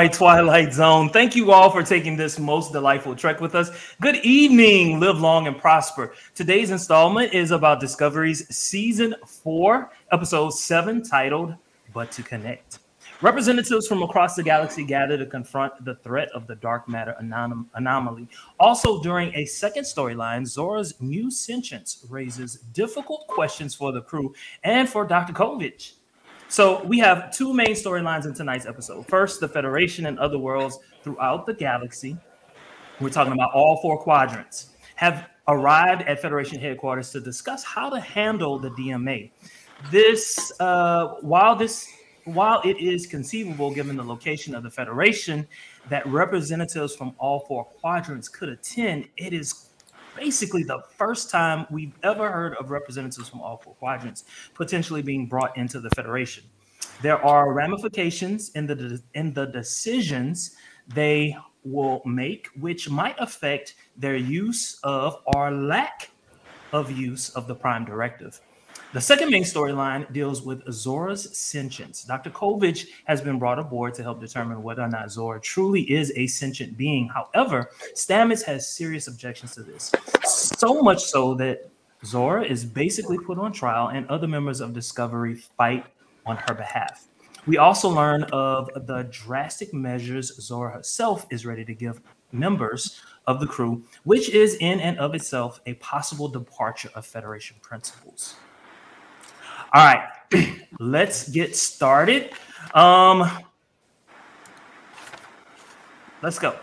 Right, Twilight Zone. Thank you all for taking this most delightful trek with us. Good evening. Live long and prosper. Today's installment is about Discovery's season four, episode seven, titled But to Connect. Representatives from across the galaxy gather to confront the threat of the dark matter anom- anomaly. Also, during a second storyline, Zora's new sentience raises difficult questions for the crew and for Dr. Kovich. So we have two main storylines in tonight's episode. First, the Federation and other worlds throughout the galaxy. We're talking about all four quadrants have arrived at Federation headquarters to discuss how to handle the DMA. This, uh, while this, while it is conceivable, given the location of the Federation, that representatives from all four quadrants could attend, it is basically the first time we've ever heard of representatives from all four quadrants potentially being brought into the federation. There are ramifications in the in the decisions they will make, which might affect their use of or lack of use of the Prime Directive. The second main storyline deals with Zora's sentience. Dr. Kovich has been brought aboard to help determine whether or not Zora truly is a sentient being. However, Stamets has serious objections to this, so much so that Zora is basically put on trial and other members of Discovery fight on her behalf. We also learn of the drastic measures Zora herself is ready to give members of the crew, which is in and of itself a possible departure of Federation principles. All right, let's get started. Um, let's go.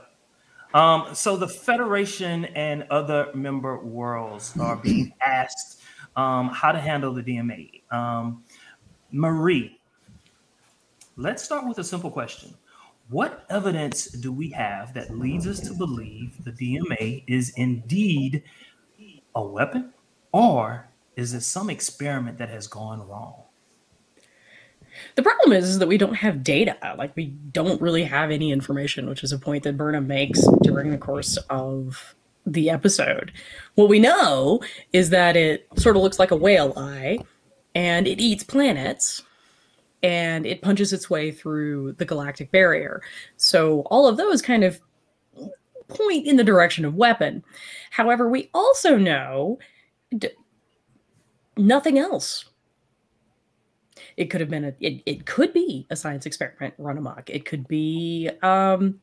Um, so the Federation and other member worlds are being asked um, how to handle the DMA. Um, Marie, let's start with a simple question. What evidence do we have that leads us to believe the DMA is indeed a weapon or is it some experiment that has gone wrong? The problem is, is that we don't have data. Like we don't really have any information, which is a point that Burnham makes during the course of the episode. What we know is that it sort of looks like a whale eye and it eats planets and it punches its way through the galactic barrier. So all of those kind of point in the direction of weapon. However, we also know nothing else. It could have been a it, it could be a science experiment run amok. It could be um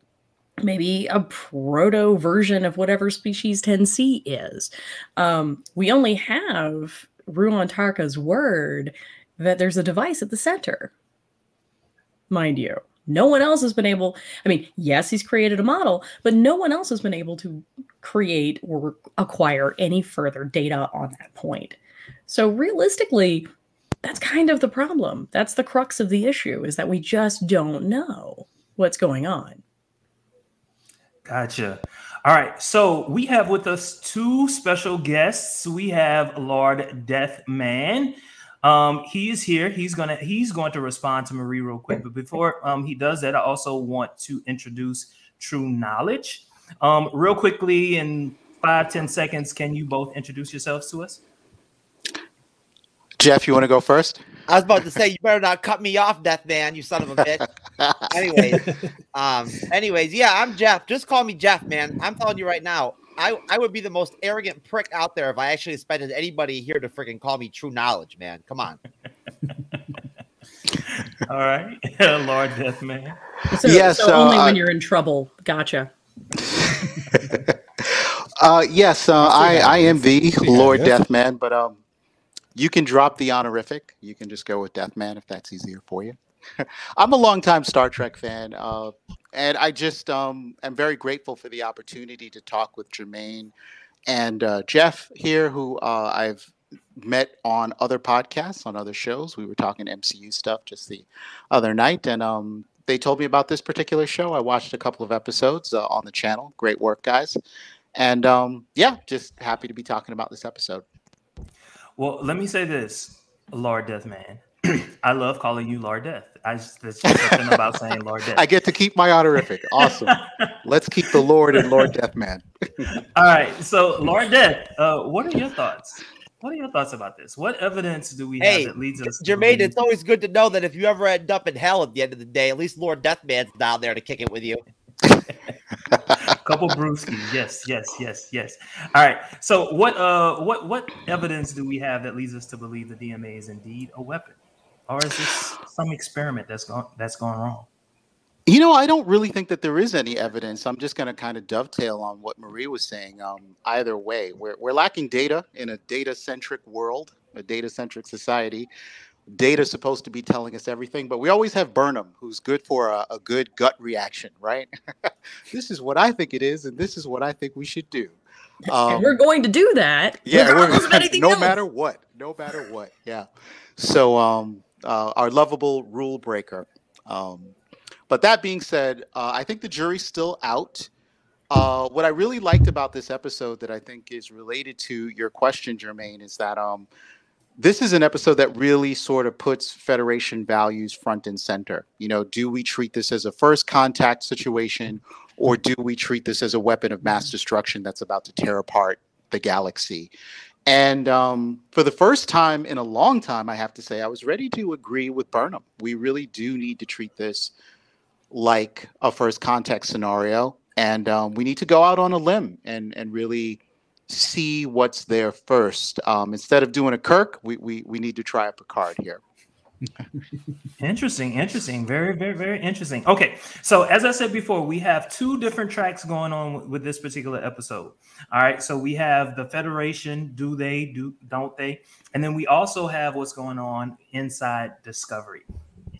maybe a proto version of whatever species 10C is. Um, we only have Ruon Tarka's word that there's a device at the center. Mind you, no one else has been able, I mean, yes, he's created a model, but no one else has been able to create or acquire any further data on that point. So realistically, that's kind of the problem. That's the crux of the issue is that we just don't know what's going on. Gotcha. All right. So we have with us two special guests. We have Lord Deathman. Um, he is here. He's gonna he's going to respond to Marie real quick. But before um, he does that, I also want to introduce True Knowledge. Um, real quickly in five ten seconds, can you both introduce yourselves to us? Jeff, you want to go first? I was about to say you better not cut me off, Death Man, you son of a bitch. anyways, um, anyways, yeah, I'm Jeff. Just call me Jeff, man. I'm telling you right now, I, I would be the most arrogant prick out there if I actually expected anybody here to freaking call me true knowledge, man. Come on. All right, Lord Death Man. So, yeah, so, so only uh, when you're in trouble. Gotcha. uh, yes, uh, I, I am the Lord Death Man, but um, you can drop the honorific. You can just go with Deathman if that's easier for you. I'm a longtime Star Trek fan, uh, and I just um, am very grateful for the opportunity to talk with Jermaine and uh, Jeff here, who uh, I've met on other podcasts, on other shows. We were talking MCU stuff just the other night, and um, they told me about this particular show. I watched a couple of episodes uh, on the channel. Great work, guys. And um, yeah, just happy to be talking about this episode. Well, let me say this, Lord Death Man. I love calling you Lord Death. I just there's just something about saying Lord Death. I get to keep my honorific. Awesome. Let's keep the Lord and Lord Death Man. All right. So Lord Death, uh, what are your thoughts? what are your thoughts about this? What evidence do we Hey, have that leads us? to Jermaine, believe- it's always good to know that if you ever end up in hell at the end of the day, at least Lord Deathman's down there to kick it with you. Couple brewskis. Yes, yes, yes, yes. All right. So what uh what what evidence do we have that leads us to believe the DMA is indeed a weapon? Or is this some experiment that's gone that's gone wrong? You know, I don't really think that there is any evidence. I'm just going to kind of dovetail on what Marie was saying. Um, either way, we're, we're lacking data in a data centric world, a data centric society. Data is supposed to be telling us everything, but we always have Burnham, who's good for a, a good gut reaction, right? this is what I think it is, and this is what I think we should do. and we're going to do that. yeah, no else. matter what, no matter what. Yeah. So, um, uh, our lovable rule breaker. Um, but that being said, uh, I think the jury's still out. Uh, what I really liked about this episode that I think is related to your question, Jermaine, is that um, this is an episode that really sort of puts Federation values front and center. You know, do we treat this as a first contact situation, or do we treat this as a weapon of mass destruction that's about to tear apart the galaxy? And um, for the first time in a long time, I have to say, I was ready to agree with Burnham. We really do need to treat this like a first contact scenario. And um, we need to go out on a limb and, and really see what's there first. Um, instead of doing a Kirk, we, we, we need to try a Picard here. Interesting, interesting, very, very, very interesting. Okay, so as I said before, we have two different tracks going on with, with this particular episode. All right, so we have the Federation, do they, do don't they, and then we also have what's going on inside Discovery.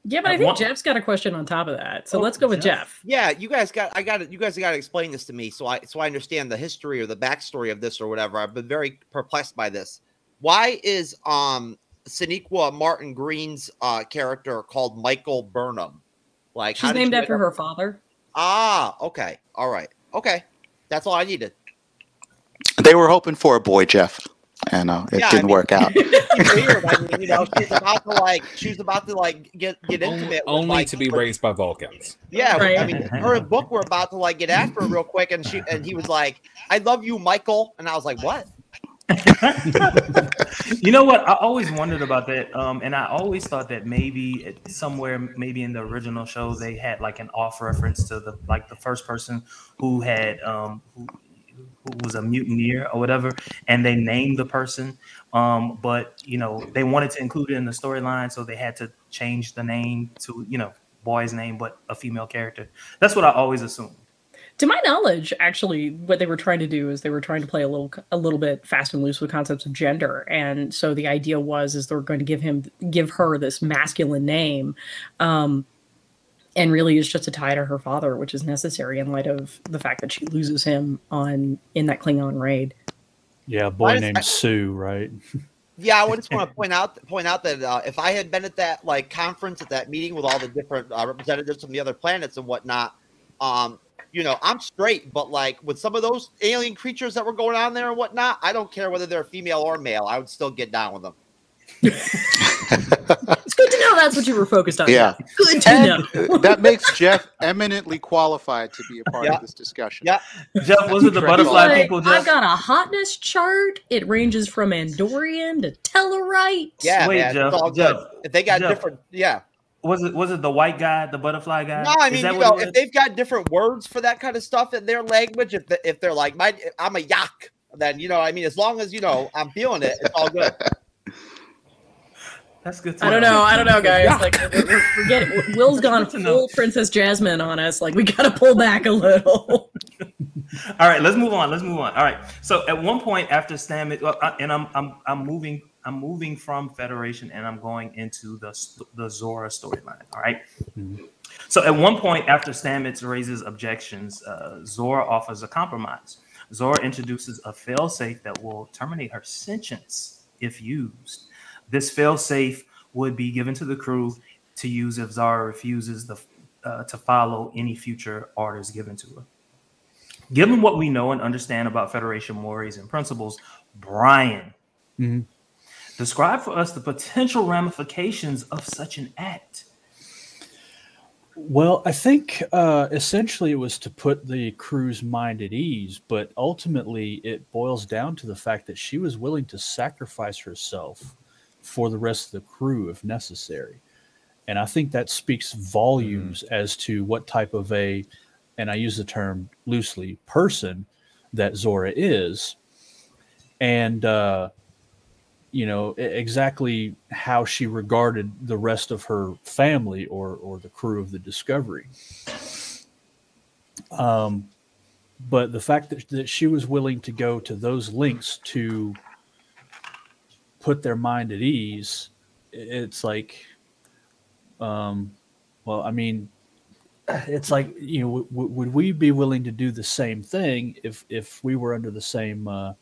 Yeah, but I think one- Jeff's got a question on top of that. So Oh, let's go with Jeff. Jeff. Yeah, you guys got I got it. You guys got to explain this to me so I so I understand the history or the backstory of this or whatever. I've been very perplexed by this. Why is um Sonequa Martin Green's uh character called Michael Burnham? Like She's named after end her father. Ah, okay, all right, okay. That's all I needed. They were hoping for a boy, Jeff, and uh, it Yeah, didn't mean- work out. Weird. I mean, you know, she's about to like she's about to like get get Only, intimate. with, only like, to be her- raised by Vulcans. Yeah, Right. I mean, her and Book were about to like get after her real quick, and she and he was like, "I love you, Michael," and I was like, "What?" you know what? I always wondered about that, um, and I always thought that maybe somewhere, maybe in the original show, they had like an off reference to the like the first person who had um, who, who was a mutineer or whatever, and they named the person, um, but you know they wanted to include it in the storyline, so they had to change the name to you know boy's name, but a female character. That's what I always assumed. To my knowledge, actually, what they were trying to do is they were trying to play a little a little bit fast and loose with concepts of gender, and so the idea was is they're going to give him give her this masculine name, um, and really is just a tie to her father, which is necessary in light of the fact that she loses him on in that Klingon raid. Yeah, a boy does- named I- Sue, right? Yeah, I just want to point out point out that uh, if I had been at that like conference at that meeting with all the different uh, representatives from the other planets and whatnot, um, you know, I'm straight, but like with some of those alien creatures that were going on there and whatnot, I don't care whether they're female or male. I would still get down with them. It's good to know that's what you were focused on. Yeah. good to And know. that makes Jeff eminently qualified to be a part Yeah. of this discussion. Yeah. Jeff, was it the butterfly Like, people? I've got a hotness chart. It ranges from Andorian to Tellarite. Yeah, Wait, man, Jeff, it's all Jeff, good. If they got Jeff. different, yeah. Was it was it the white guy, the butterfly guy? No, I mean, you know, if they've got different words for that kind of stuff in their language, if the, if they're like, my, I'm a yak, then you know, I mean, as long as you know, I'm feeling it, it's all good. That's good. To I don't know. I don't know, guys. Like, we're, we're, we're getting, Will's gone Good know. full Princess Jasmine on us. Like, we got to pull back a little. All right, let's move on. Let's move on. All right. So at one point after Stamets, well, I- and I'm I'm I'm moving I'm moving from Federation and I'm going into the the Zora storyline. All right? Mhm. So at one point after Stamets raises objections, uh, Zora offers a compromise. Zora introduces a failsafe that will terminate her sentience if used. This failsafe would be given to the crew to use if Zora refuses the uh, to follow any future orders given to her. Given what we know and understand about Federation mores and principles, Brian, Mhm. describe for us the potential ramifications of such an act. Well, I think uh, essentially it was to put the crew's mind at ease, but ultimately it boils down to the fact that she was willing to sacrifice herself for the rest of the crew if necessary. And I think that speaks volumes mm. as to what type of a, and I use the term loosely, person that Zora is. And, uh, you know exactly how she regarded the rest of her family or or the crew of the discovery um but the fact that, that she was willing to go to those lengths to put their mind at ease it's like um well i mean it's like you know w- w- would we be willing to do the same thing if if we were under the same uh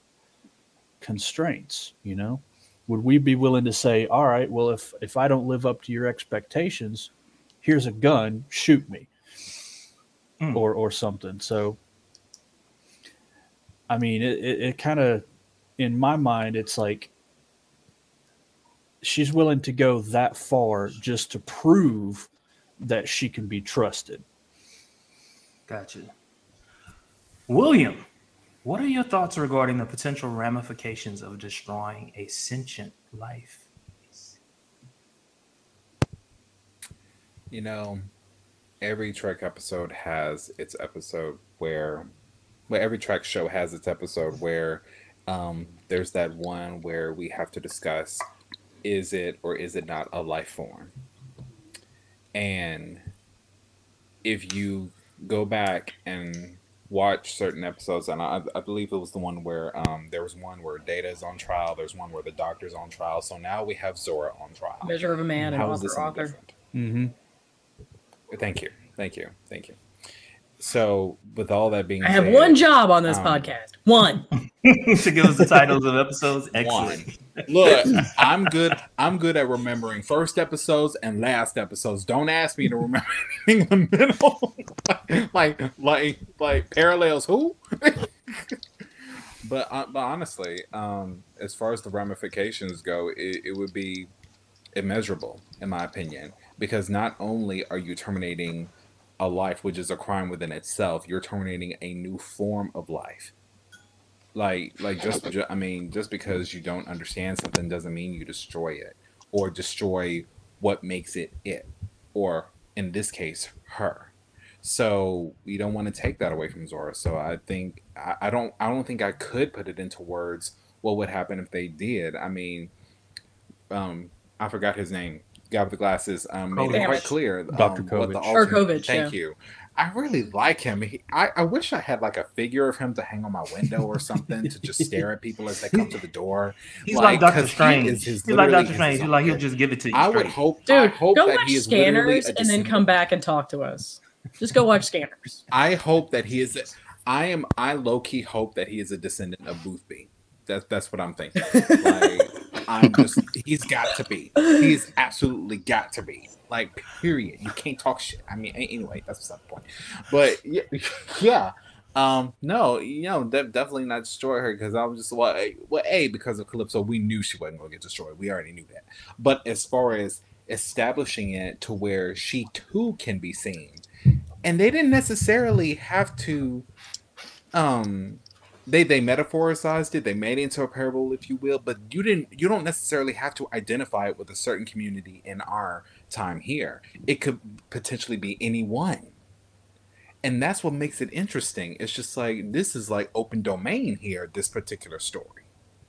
constraints you know would we be willing to say, all right, well, if if I don't live up to your expectations, here's a gun, shoot me, mm. or or something. So, I mean, it it, it kind of, in my mind, it's like she's willing to go that far just to prove that she can be trusted. Gotcha. William, what are your thoughts regarding the potential ramifications of destroying a sentient life? You know, every Trek episode has its episode where, well, every Trek show has its episode where um, there's that one where we have to discuss is it or is it not a life form? And if you go back and watch certain episodes, and I, I believe it was the one where um, there was one where Data is on trial. There's one where the Doctor's on trial. So now we have Zora on trial. Measure of a Man How and Author Author. Mm-hmm. Thank you, thank you, thank you. So, with all that being, I have said, one job on this um, podcast. One to give us the titles of episodes. Excellent. One. Look, I'm good. I'm good at remembering first episodes and last episodes. Don't ask me to remember anything in the middle, like like like parallels. Who? but uh, but honestly, um, as far as the ramifications go, it, it would be immeasurable, in my opinion, because not only are you terminating a life, which is a crime within itself. You're terminating a new form of life. Like, like just, just I mean, just because you don't understand something doesn't mean you destroy it or destroy what makes it it, or in this case, her. So we don't want to take that away from Zora. So I think I, I don't I don't think I could put it into words what would happen if they did. I mean, um, I forgot his name guy with the glasses um, made it quite clear. Dr. Um, Dr. Kovich. Or Kovich, Thank yeah. you. I really like him. He, I, I wish I had like a figure of him to hang on my window or something to just stare at people as they come to the door. He's like, like Doctor Strange. He He's like Doctor Strange. He's like he'll just give it to you. I would hope. Dude, I hope go that watch he is Scanners and then come back and talk to us. Just go watch Scanners. I hope that he is. I am. I low key hope that he is a descendant of Boothby. That's that's what I'm thinking. Like, I'm just he's got to be. He's absolutely got to be. Like period. You can't talk shit. I mean, anyway, that's the point. But yeah, yeah. Um, no, you know, de- definitely not destroy her because I was just a, well, a because of Calypso, we knew she wasn't gonna get destroyed. We already knew that. But as far as establishing it to where she too can be seen, and they didn't necessarily have to, um, they they metaphoricized it they made it into a parable if you will but you didn't you don't necessarily have to identify it with a certain community in our time here. It could potentially be anyone. And that's what makes it interesting. It's just like this is like open domain here this particular story.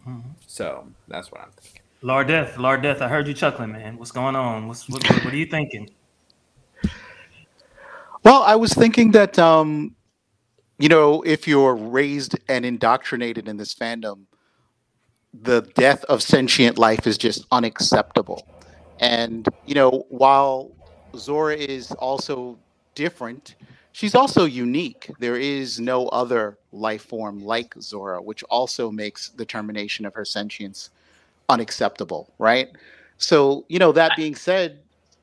Mm-hmm. so that's what i'm thinking. Lord death lord death i heard you chuckling man. What's going on? What's what, what, what are you thinking? Well i was thinking that um you know, if you're raised and indoctrinated in this fandom, the death of sentient life is just unacceptable. And, you know, while Zora is also different, she's also unique. There is no other life form like Zora, which also makes the termination of her sentience unacceptable, right? So, you know, that being said,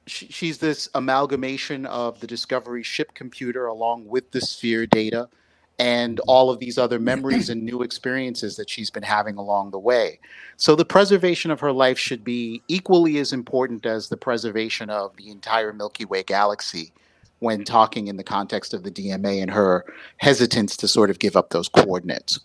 she's this amalgamation of the Discovery ship computer along with the sphere data and mm-hmm. all of these other memories and new experiences that she's been having along the way. So the preservation of her life should be equally as important as the preservation of the entire Milky Way galaxy when mm-hmm. talking in the context of the DMA and her hesitance to sort of give up those coordinates.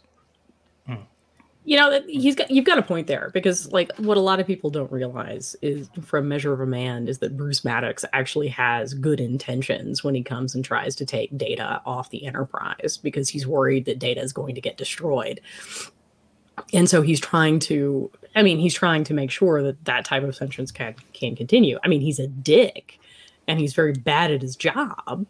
You know, he's got you've got a point there because like what a lot of people don't realize is from Measure of a Man is that Bruce Maddox actually has good intentions when he comes and tries to take data off the Enterprise because he's worried that data is going to get destroyed. And so he's trying to I mean, he's trying to make sure that that type of sentience can can continue. I mean, he's a dick and he's very bad at his job.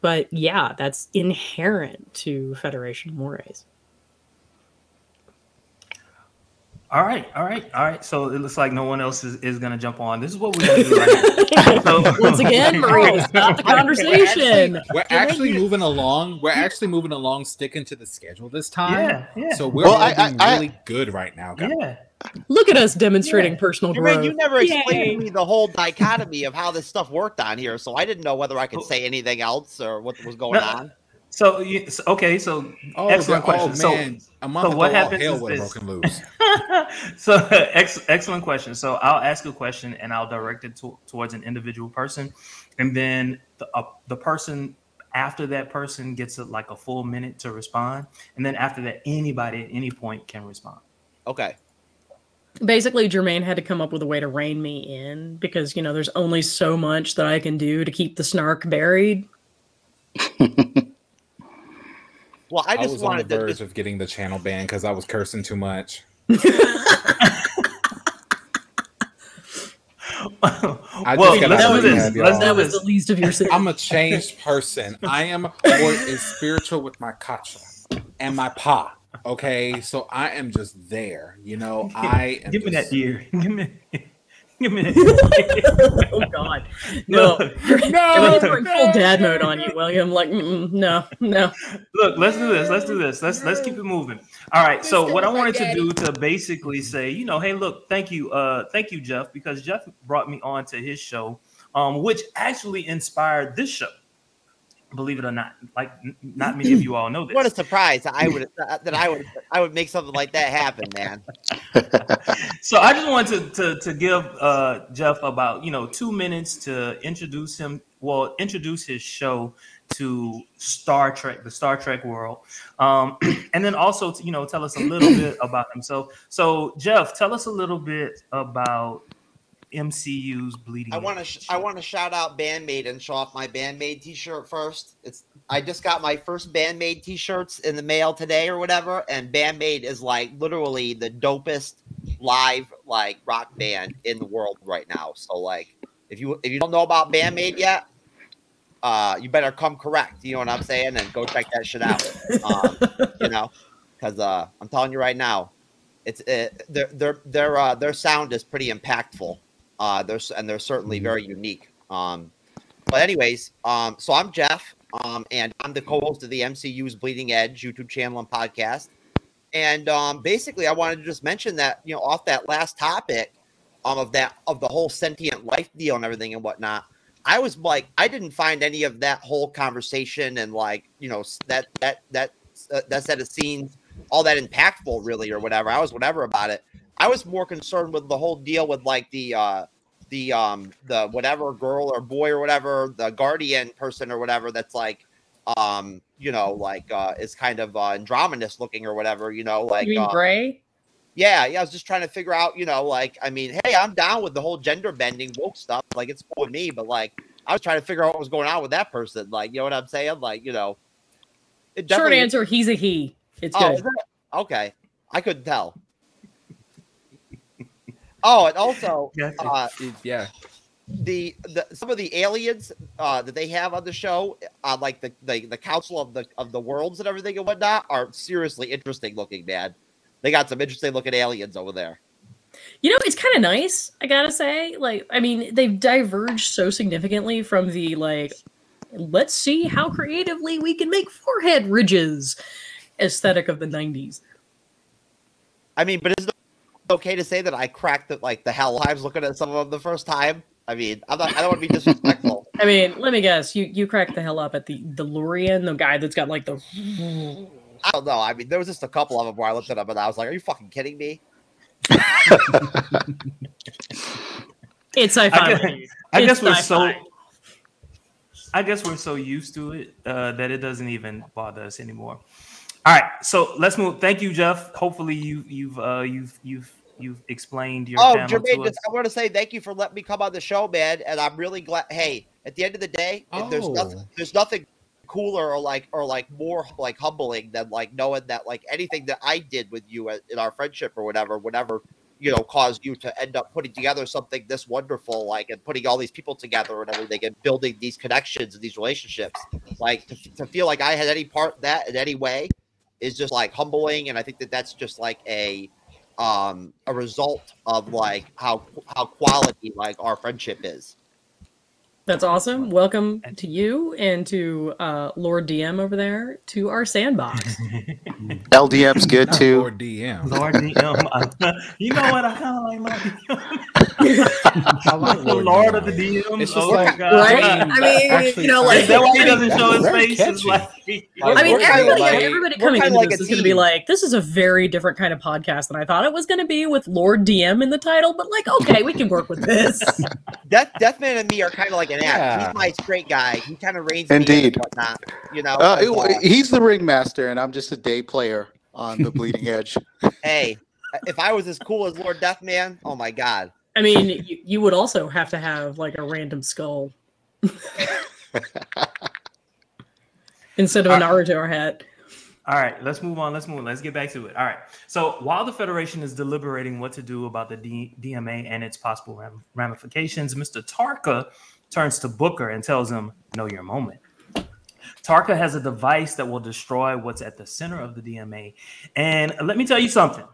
But yeah, that's inherent to Federation mores. All right, all right, all right. So it looks like no one else is, is going to jump on. This is what we're going to do right now. So, Once again, Maria, stop the conversation. We're actually moving along. We're actually moving along, sticking to the schedule this time. Yeah, yeah. So we're Well, I- moving I- I- really good right now, guys. yeah. Look at us demonstrating Yeah. personal Jermaine, growth. you never explained Yay. to me the whole dichotomy of how this stuff worked on here, so I didn't know whether I could oh. say anything else or what was going No. on. So, okay, so Oh, excellent the- question. Oh, So- man. a so ago, what happens hell is would have this. broken loose. so ex- excellent question. So I'll ask a question and I'll direct it to, towards an individual person, and then the uh, the person after that person gets a, like a full minute to respond, and then after that, anybody at any point can respond. Okay. Basically, Jermaine had to come up with a way to rein me in because, you know, there's only so much that I can do to keep the snark buried. Well, I I, just was on the wanted to verge of getting the channel banned because I was cursing too much. well, just let's gotta do this. Let's do that was this. the least of your sins. I'm a changed person. I am more is spiritual with my kacha and my pa. Okay, so I am just there. You know, I am Give me that just- ear. Give me. Give me that. oh, God. No. Look, Everyone's going full dad mode on you, William. Like, mm-mm, no, no. Look, let's do this. Let's do this. Let's let's keep it moving. All right. So what I wanted to do to basically say, you know, hey, look, thank you, uh, thank you, Jeff, because Jeff brought me on to his show, um, which actually inspired this show. Believe it or not, like not many of you all know this. what a surprise that I would that I would I would make something like that happen, man. so I just wanted to, to, to give uh, Jeff about you know two minutes to introduce him. Well, introduce his show to Star Trek, the Star Trek world, um, and then also to, you know tell us a little bit about himself. So Jeff, tell us a little bit about MCU's Bleeding. I want to sh- I want to shout out Bandmade and show off my Bandmade T-shirt first. It's I just got my first Bandmade T-shirts in the mail today or whatever, and Bandmade is like literally the dopest live like rock band in the world right now. So like, if you if you don't know about Bandmade yet, uh, you better come correct. You know what I'm saying? And go check that shit out. Um, you know, because uh, I'm telling you right now, it's uh, their their their uh, their sound is pretty impactful. Uh, they're and they're certainly very unique. Um, but anyways, um, so I'm Jeff, um, and I'm the co-host of the MCU's Bleeding Edge YouTube channel and podcast. And um, basically, I wanted to just mention that you know off that last topic, um, of that of the whole sentient life deal and everything and whatnot. I was like, I didn't find any of that whole conversation and like you know that that that uh, that set of scenes all that impactful really or whatever. I was whatever about it. I was more concerned with the whole deal with like the uh the um the whatever girl or boy or whatever the guardian person or whatever that's like um you know like uh is kind of uh androgynous looking or whatever you know like you mean uh, Gray? yeah yeah I was just trying to figure out you know like I mean hey I'm down with the whole gender bending woke stuff like it's cool with me but like I was trying to figure out what was going on with that person like you know what I'm saying like you know it Short answer, he's a he. It's Oh, good. okay. I couldn't tell. Oh, and also uh, Yeah, the, the some of the aliens uh, that they have on the show, uh, like the, the the Council of the of the Worlds and everything and whatnot, are seriously interesting looking, man. They got some interesting looking aliens over there. You know, it's kind of nice, I gotta say. Like, I mean, they've diverged so significantly from the like, let's see how creatively we can make forehead ridges aesthetic of the 90s. I mean, but is it okay to say that I cracked the like the hell lives looking at some of them the first time? I mean, I'm not, I don't want to be disrespectful. I mean, let me guess, you you cracked the hell up at the DeLorean, the guy that's got like the I don't know. I mean, there was just a couple of them where I looked at them and I was like, "Are you fucking kidding me?" it's sci-fi. I guess, I guess we're so sci-fi. I guess we're so used to it uh, that it doesn't even bother us anymore. All right, so let's move. Thank you, Jeff. Hopefully, you you've uh, you've you've you've explained your Oh, channel to Jermaine, us. just, I want to say thank you for letting me come on the show, man. And I'm really glad. Hey, at the end of the day, if there's nothing, Oh. there's nothing cooler or like or like more like humbling than like knowing that like anything that I did with you in our friendship or whatever, whatever you know, caused you to end up putting together something this wonderful, like and putting all these people together and everything, and building these connections and these relationships. Like to, to feel like I had any part in that in any way is just like humbling, and I think that that's just like a um a result of like how how quality like our friendship is. That's awesome. Welcome to you and to uh, Lord DM over there to our sandbox. LDM's good Not too. Lord DM. Lord DM. I- you know what? I kind of like Lord DM. I like the Lord of the DMs. It's just oh like- my God. right? I mean, actually, you know, like Is that why he doesn't show his face? It's like, I mean, everybody, like- everybody coming kinda into like this is going to be like, this is a very different kind of podcast than I thought it was going to be with Lord DM in the title. But like, okay, we can work with this. Death Deathman and me are kind of like an act. Yeah. He's my straight guy. He kind of reigns me and Indeed. whatnot. You know, Uh, 'cause, uh, he's the ringmaster, and I'm just a day player on the bleeding edge. hey, if I was as cool as Lord Deathman, oh my god. I mean, you, you would also have to have like a random skull instead of a Naruto hat. All right, let's move on. Let's move on. Let's get back to it. All right. So while the Federation is deliberating what to do about the D- DMA and its possible ram- ramifications, Mr. Tarka turns to Booker and tells him, Know your moment. Tarka has a device that will destroy what's at the center of the DMA. And let me tell you something.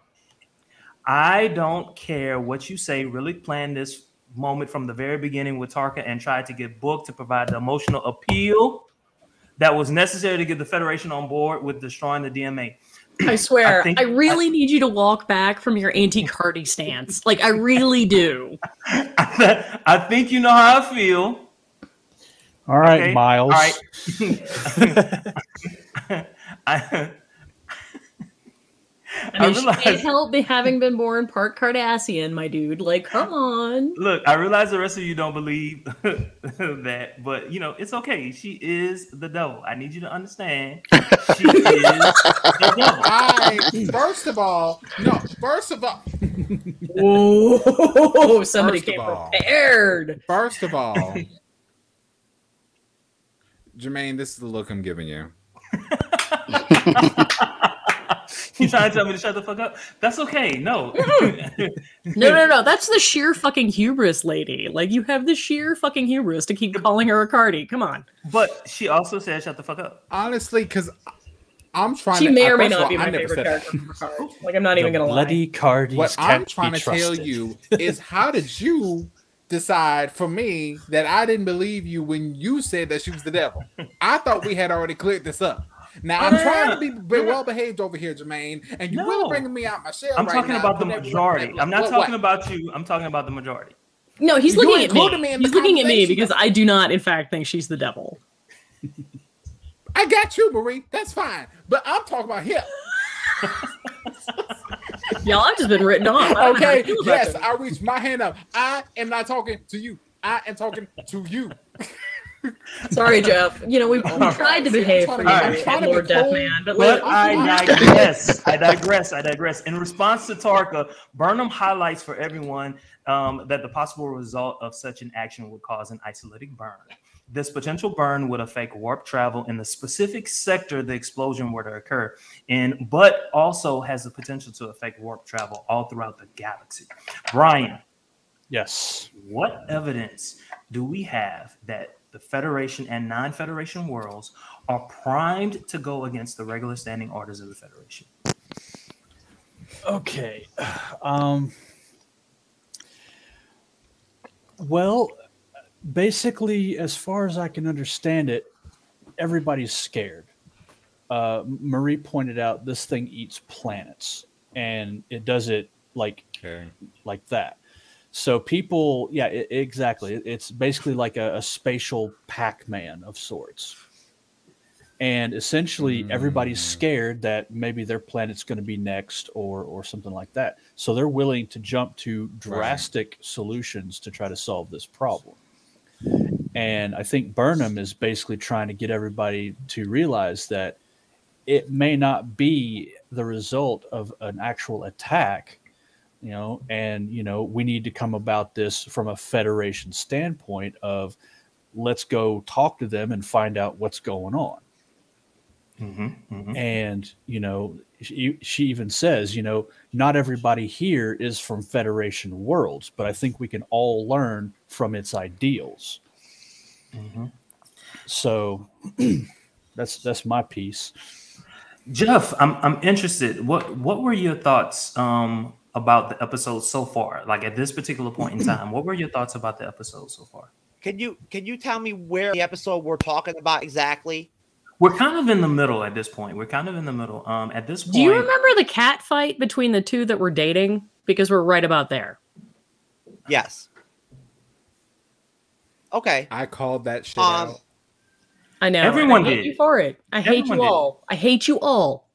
I don't care what you say, really planned this moment from the very beginning with Tarka and tried to get Book to provide the emotional appeal that was necessary to get the Federation on board with destroying the DMA. I swear, I, think- really need you to walk back from your anti-Cardi stance. Like, I really do. I think you know how I feel. All right, Okay, Miles. All right. I, I mean, she realize- can't help be having been born part Cardassian, my dude. Like, come on. look, I realize the rest of you don't believe that, but you know, it's okay. She is the devil. I need you to understand. She is the devil. I first of all, no. First of all, Whoa, oh, somebody First came all. prepared. first of all, Jermaine, this is the look I'm giving you. You trying to tell me to shut the fuck up? That's okay. No. No, no, no. That's the sheer fucking hubris, lady. Like, you have the sheer fucking hubris to keep calling her a Cardi. Come on. But she also said shut the fuck up. Honestly, because I'm trying. She to, may I- or may not all, be my favorite character from Picard. Like, I'm not even gonna bloody lie. Cardis What can't I'm be trying to tell you is how did you decide for me that I didn't believe you when you said that she was the devil? I thought we had already cleared this up. Now I'm trying to be be well behaved over here, Jermaine, and you're No. really bringing me out my shell. I'm right talking now, about the but that- majority. I'm not what- talking what? about you. I'm talking about the majority. No, he's You looking at included me. me he's looking at me because I do not, in fact, think she's the devil. I got you, Marie. That's fine, but I'm talking about him. Y'all, I've just been written off. I don't know how to Okay, feel about yes. I reached my hand up. I am not talking to you. I am talking to you. Sorry, Jeff. You know, we, we tried to behave for you, I'm Alright. trying to be Lord cool, Deathman, but But I digress. I digress. I digress. In response to Tarka, Burnham highlights for everyone um, that the possible result of such an action would cause an isolated burn. This potential burn would affect warp travel in the specific sector the explosion were to occur in, but also has the potential to affect warp travel all throughout the galaxy. Brian, Yes. what evidence do we have that the Federation and non Federation worlds are primed to go against the regular standing orders of the Federation? Okay. Um, well, basically, as far as I can understand it, everybody's scared. Uh, Marie pointed out this thing eats planets, and it does it like Okay. like that. So people, yeah, i exactly. It- It's basically like a, a spatial Pac-Man of sorts. And essentially, everybody's Mm. scared that maybe their planet's going to be next, or or something like that. So they're willing to jump to drastic solutions to try to solve this problem. And I think Burnham is basically trying to get everybody to realize that it may not be the result of an actual attack, you know, and, you know, we need to come about this from a Federation standpoint of let's go talk to them and find out what's going on. Mm-hmm, mm-hmm. And, you know, she, she even says, you know, not everybody here is from Federation worlds, but I think we can all learn from its ideals. Mm-hmm. So that's that's my piece. Jeff, I'm I'm interested. What what were your thoughts um about the episode so far? Like at this particular point in time, what were your thoughts about the episode so far? Can you can you tell me where the episode we're talking about exactly? We're kind of in the middle at this point. We're kind of in the middle. Um, at this point, Do you remember the cat fight between the two that were dating? Because we're right about there. Yes. Okay. I called that shit Um, out. I know. Everyone I hate did. you for it. I hate Everyone you did. all. I hate you all.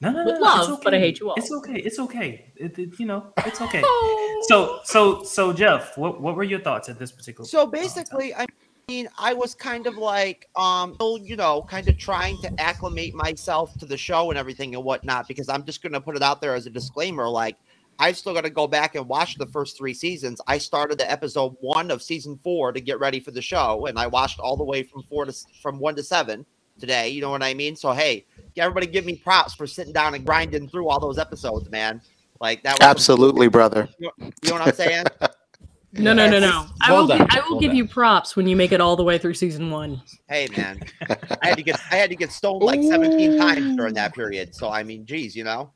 No, no, no, with no, it's love, but I okay. hate you all. It's okay. It's okay. It, it- you know, it's okay. so, so, so, Jeff, what what were your thoughts at this particular? So uh, time? basically, I mean, I was kind of like, um, you know, kind of trying to acclimate myself to the show and everything and whatnot, because I'm just going to put it out there as a disclaimer. Like, I've still got to go back and watch the first three seasons. I started the episode one of season four to get ready for the show, and I watched all the way from four to from one to seven today. You know what I mean? So hey, everybody, give me props for sitting down and grinding through all those episodes, man. Like that. Was Absolutely, brother. you know what I'm saying? No, no, no, no. I will. Well done. I will Well give done. you props when you make it all the way through season one. Hey man, I had to get I had to get stoned like 17 times during that period. So I mean, geez, you know,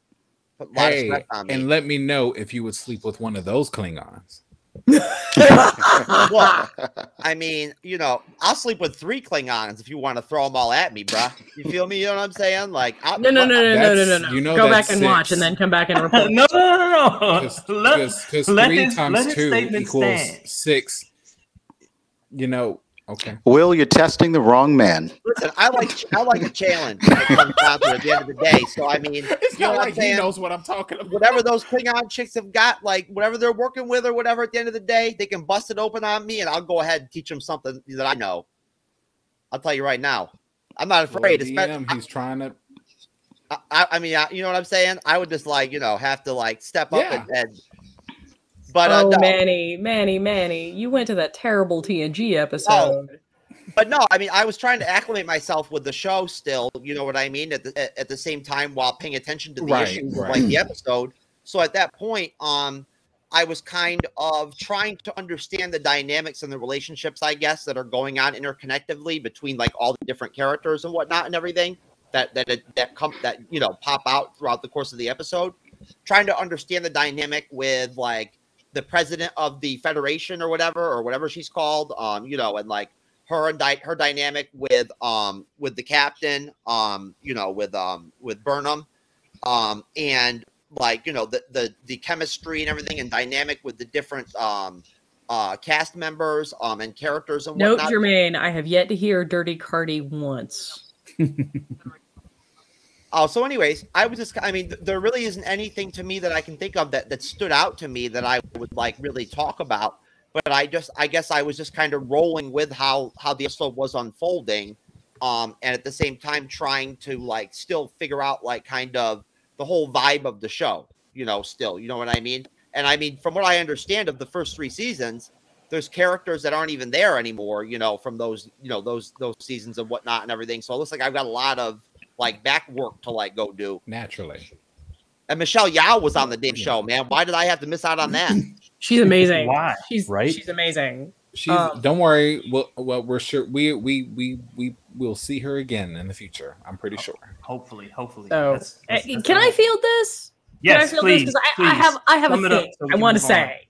put a lot Hey, stress on me. and let me know if you would sleep with one of those Klingons. Well, I mean, you know, I'll sleep with three Klingons if you want to throw them all at me, bruh. You feel me? You know what I'm saying? Like, I'll, No, no, no, no, no, no, no, no. you know Go back and watch, and then come back and report. no, no, no, no. Because Let- let three his- let times his two equals stand. six. You know, okay. Will, you're testing the wrong man. listen. I like I like a challenge. when it comes down to at the end of the day. So I mean, It's you know not what I'm like he knows what I'm talking about. whatever those Klingon chicks have got, like whatever they're working with or whatever, at the end of the day, they can bust it open on me, and I'll go ahead and teach them something that I know. I'll tell you right now, I'm not afraid. Lord Especially, DM, he's trying to. I, I, I mean, I, you know what I'm saying? I would just like, you know, have to like step up Yeah. and, and. But uh, oh, no, Manny, Manny, Manny, you went to that terrible TNG episode. but no, I mean, I was trying to acclimate myself with the show still. You know what I mean? At the at, at the same time, while paying attention to the Right, issues right. like the episode. So at that point, um, I was kind of trying to understand the dynamics and the relationships, I guess, that are going on interconnectively between like all the different characters and whatnot and everything that that that come that you know pop out throughout the course of the episode. Trying to understand the dynamic with like the president of the federation or whatever or whatever she's called, um, you know, and like her and di- her dynamic with um with the captain, um, you know, with um with Burnham, um, and like you know the the the chemistry and everything and dynamic with the different um uh cast members um and characters and Note, whatnot. Jermaine, I have yet to hear Dirty Cardi once. Oh, so anyways, I was just I mean, th- there really isn't anything to me that I can think of that that stood out to me that I would like really talk about. But I just I guess I was just kind of rolling with how how the episode was unfolding. Um, and at the same time trying to like still figure out like kind of the whole vibe of the show, you know, still, you know what I mean? And I mean, from what I understand of the first three seasons, there's characters that aren't even there anymore, you know, from those, you know, those those seasons and whatnot and everything. So it looks like I've got a lot of like back work to like go do. Naturally. And Michelle Yeoh was on the damn show, man. Why did I have to miss out on that? She's amazing. Why? She's Right? She's amazing. She's Um, don't worry. Well, well, we're sure we we we we will see her again in the future. I'm pretty sure. Hopefully, hopefully. So, That's- that's- that's can I hope. field this? Yes, Can I field please. this? 'Cause I, I have I have Sum a thing so I want to say.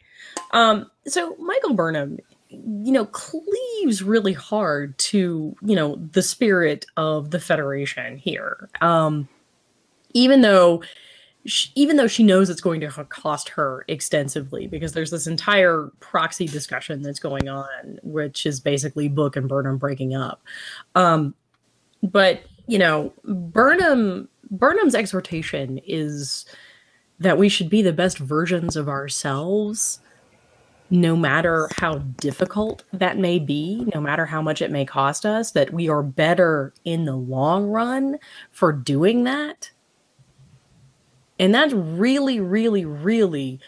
Um, so Michael Burnham, you know, cleaves really hard to you know the spirit of the Federation here. Um, even though. She, even though she knows it's going to cost her extensively, because there's this entire proxy discussion that's going on, which is basically Book and Burnham breaking up. Um, but you know, Burnham Burnham's exhortation is that we should be the best versions of ourselves. No matter how difficult that may be, no matter how much it may cost us, that we are better in the long run for doing that. And that really, really, really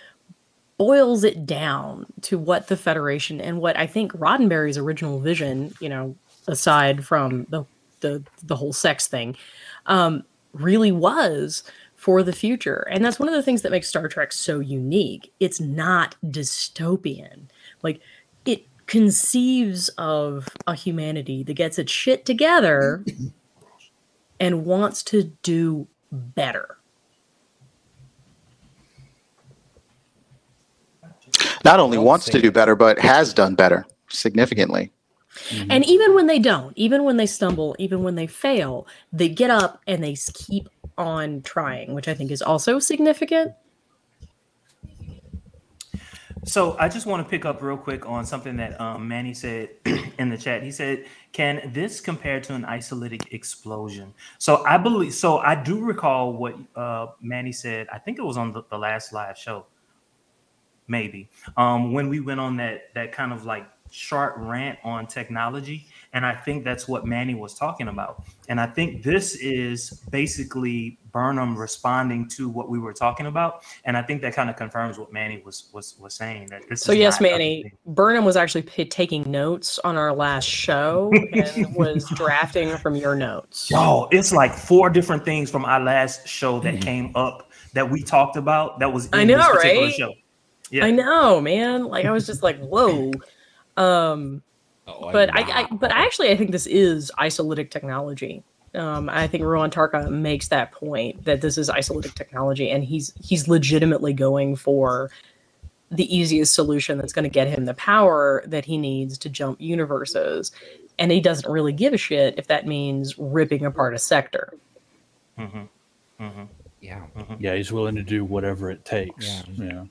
boils it down to what the Federation and what I think Roddenberry's original vision, you know, aside from the the, the whole sex thing, um, really was for the future. And that's one of the things that makes Star Trek so unique. It's not dystopian. Like it conceives of a humanity that gets its shit together and wants to do better. Not only wants to do better, but has done better significantly. Mm-hmm. And even when they don't, even when they stumble, even when they fail, they get up and they keep on trying, which I think is also significant. So I just want to pick up real quick on something that um, Manny said in the chat. He said, "Can this compare to an isolytic explosion?" So I believe. So I do recall what uh, Manny said. I think it was on the, the last live show, maybe um, when we went on that that kind of like sharp rant on technology. And I think that's what Manny was talking about. And I think this is basically Burnham responding to what we were talking about. And I think that kind of confirms what Manny was was was saying. That this so yes, Manny, Burnham was actually p- taking notes on our last show and was drafting from your notes. Yo, it's like four different things from our last show that mm-hmm. came up that we talked about. That was I know, right? Show. Yeah. I know, man. Like I was just like, whoa. Um, oh, but I, I, but actually, I think this is isolytic technology. Um, I think Ruon Tarka makes that point that this is isolytic technology, and he's he's legitimately going for the easiest solution that's going to get him the power that he needs to jump universes, and he doesn't really give a shit if that means ripping apart a sector. Mm-hmm. Mm-hmm. Yeah, mm-hmm. yeah, he's willing to do whatever it takes. Yeah. yeah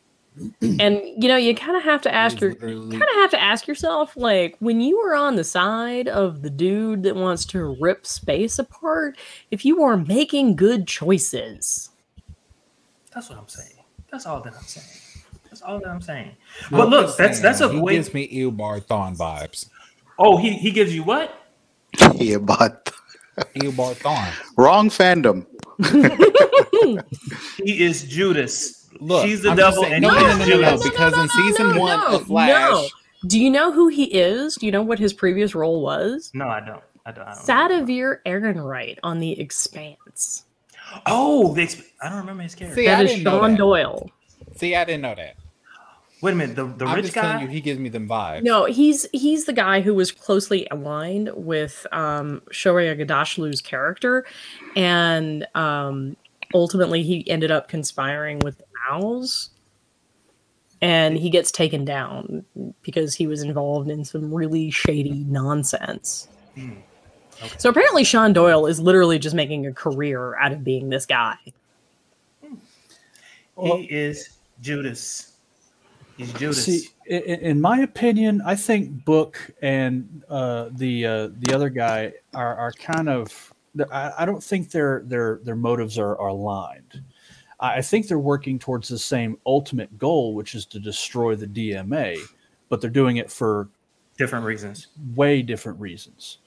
and you know you kind of have to ask your kind of have to ask yourself like when you are on the side of the dude that wants to rip space apart if you are making good choices. That's what i'm saying. That's all that i'm saying. That's all that i'm saying. But look that's that's a he way gives me Eobard Thawne vibes. Oh he he gives you what? Eobard Eobard Thawne. wrong fandom. He is judas Look, she's the I'm devil, saying, and no, no, no, no, no, because in season one of Flash. Do you know who he is? Do you know what his previous role was? No, I don't. I don't. I don't Sadavir Errinwright on The Expanse. Oh, the exp- I don't remember his character. See, that I is Shawn Doyle. See, I didn't know that. Wait a minute, the, the I'm rich guy. You, he gives me them vibes. No, he's he's the guy who was closely aligned with um, Shohreh Aghdashloo's character, and um, ultimately he ended up conspiring with Owls, and he gets taken down because he was involved in some really shady nonsense. Mm. Okay. So apparently, Shawn Doyle is literally just making a career out of being this guy. Hmm. He is Judas. He's Judas. See, in, in my opinion, I think Book and uh, the uh, the other guy are, are kind of. I, I don't think their their their motives are, are aligned. I think they're working towards the same ultimate goal, which is to destroy the DMA, but they're doing it for different reasons. Way different reasons.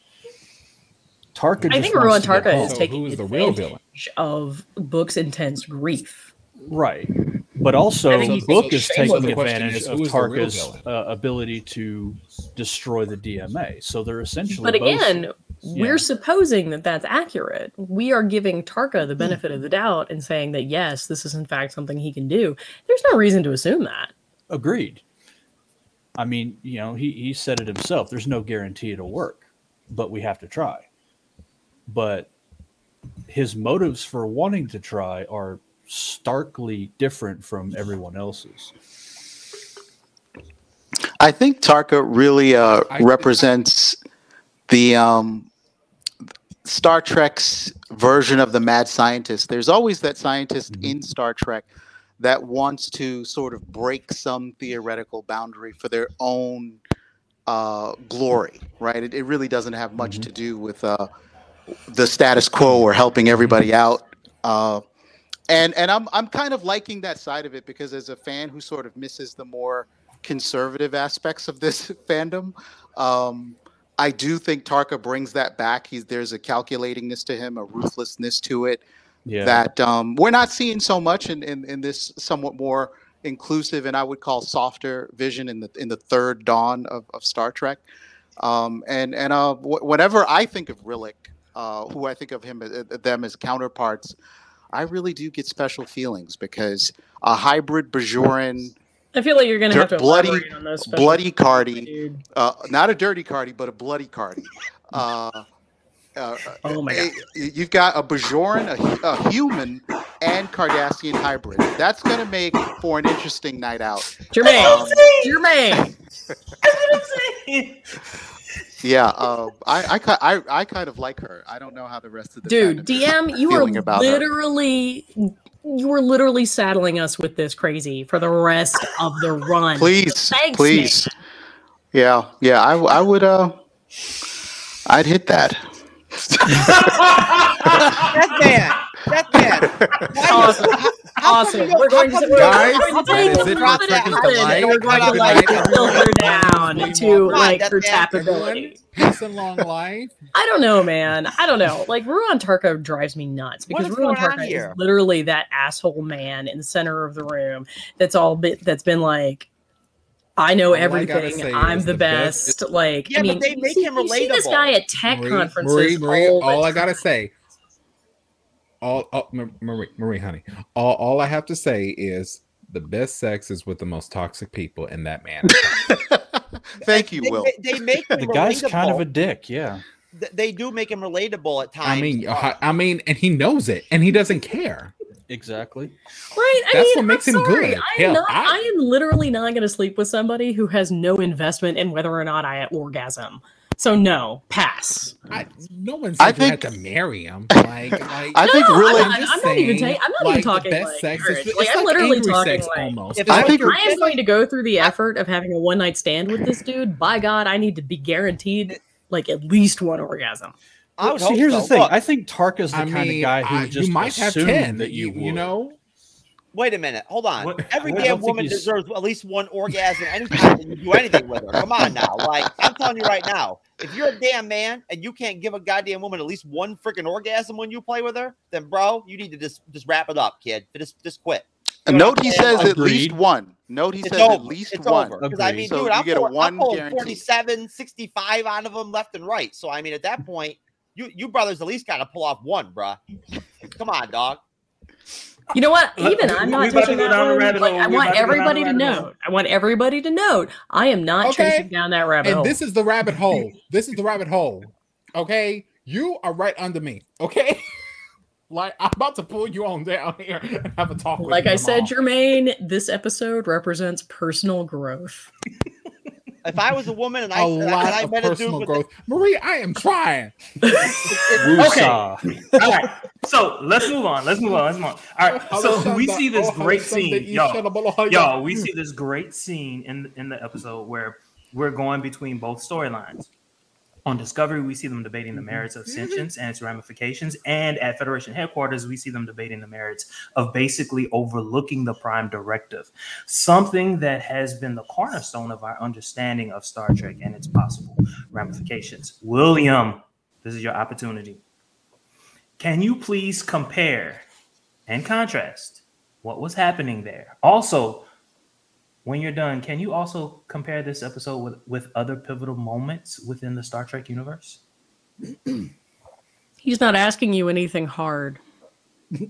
Tarka. I think Ruon Tarka is so taking is the real villain of Book's intense grief. Right, but also Book is taking advantage is, of Tarka's uh, ability to destroy the DMA. So they're essentially. But again, both, we're supposing that that's accurate. We are giving Tarka the benefit of the doubt and saying that yes, this is in fact something he can do. There's no reason to assume that. Agreed. I mean, you know, he he said it himself. There's no guarantee it'll work, but we have to try. But his motives for wanting to try are starkly different from everyone else's. I think Tarka really uh, represents the um, Star Trek's version of the mad scientist. There's always that scientist mm-hmm. in Star Trek that wants to sort of break some theoretical boundary for their own uh, glory, right? It, it, really doesn't have much mm-hmm. to do with uh, the status quo or helping everybody out. Uh, and and I'm I'm kind of liking that side of it because as a fan who sort of misses the more conservative aspects of this fandom. Um, I do think Tarka brings that back. He's there's a calculatingness to him, a ruthlessness to it Yeah. that um, we're not seeing so much in, in, in this somewhat more inclusive and I would call softer vision in the in the third dawn of, of Star Trek. Um, and and uh, wh- whenever I think of Rillak, uh, who I think of him uh, them as counterparts, I really do get special feelings because a hybrid Bajoran, I feel like you're gonna have to Bloody- elaborate on those special bloody Cardi, dude. uh, not a dirty Cardi, but a bloody Cardi. Uh, uh, Oh my god. eh, you've got a Bajoran, a, a human, and Cardassian hybrid. That's going to make for an interesting night out. Jermaine, Um, Jermaine. Yeah, uh, I, I, ki- I, I kind of like her. I don't know how the rest of the Dude, fandom DM, you are feeling about her. Literally you were literally saddling us with this crazy for the rest of the run. Please, Thanks, please. Yeah, yeah. I, I would. Uh, I'd hit that. That man. That man. Why Awesome. How- how come Awesome. We're going to Guys, don't- we're going to it for drop it Seconds to and Life. We're going to like filter down to like her man. tappability. Peace and long life. I don't know, man. I don't know. Like Ruon Tarka drives me nuts What because is Ruon going on Tarka here? is literally that asshole man in the center of the room that's all been, that's been like, I know All I gotta everything. say I'm the, the best. best- Like, Yeah, I but mean, they you make see, him you see this guy at tech Marie, conferences. Marie, Marie, all all I gotta say, all, all Marie, Marie, honey, all, all I have to say is the best sex is with the most toxic people, and that man. Thank you, They, Will. they, they make him the guy's kind of a dick. Yeah. Th- They do make him relatable at times. I mean, Uh, I, I mean, and he knows it, and he doesn't care. Exactly. Right. I That's mean, what makes I'm him sorry. good. I am Hell, not. I- I am literally not going to sleep with somebody who has no investment in whether or not I orgasm. So no, pass. I, no one I said you had think- to marry him. Like, like I think no, really. I'm not, I'm not even. saying, Ta- I'm not even like, the talking best like, sex is- marriage. it's Like, I'm like literally talking sex like. almost. If I think- you're- I am going to go through the effort of having a one night stand with this dude. By God, I need to be guaranteed like at least one orgasm. I would See, here's so. the thing. Look, I think Tarka's the I kind mean, of guy who I- just you might have ten that you, you, you know. Wait a minute. Hold on. What- Every I damn woman deserves at least one orgasm anytime that you do anything with her. Come on now. Like, I'm telling you right now, if you're a damn man and you can't give a goddamn woman at least one freaking orgasm when you play with her, then bro, you need to just just wrap it up, kid. Just just quit. A note he says at least one. Note he It's says over. at least it's one. Because I mean, So dude, you I'm get a pulling, one I'm pulling 47, 65 out of them left and right. So I mean, at that point, you you brothers at least got to pull off one, bruh. Come on, dog. You know what? Even I'm we not about to that down the rabbit Like. I want about to everybody to know. I want everybody to note. I am not Okay. chasing down that rabbit And hole. this is the rabbit hole. This is the rabbit hole. Okay, you are right under me. Okay, like I'm about to pull you on down here and have a talk. with you. like I said, tomorrow. Jermaine, this episode represents personal growth. If I was a woman and I a and lot I of met a dude personal with growth. Marie, I am trying. Woosah. All right. So let's move on. Let's move on. Let's move on. All right. So we see this great scene, y'all. Y'all, we see this great scene in in the episode where we're going between both storylines. On Discovery, we see them debating the mm-hmm. merits of sentience and its ramifications, and at Federation headquarters, we see them debating the merits of basically overlooking the Prime Directive, something that has been the cornerstone of our understanding of Star Trek and its possible ramifications. William, this is your opportunity. Can you please compare and contrast what was happening there? Also, when you're done, can you also compare this episode with, with other pivotal moments within the Star Trek universe? He's not asking you anything hard.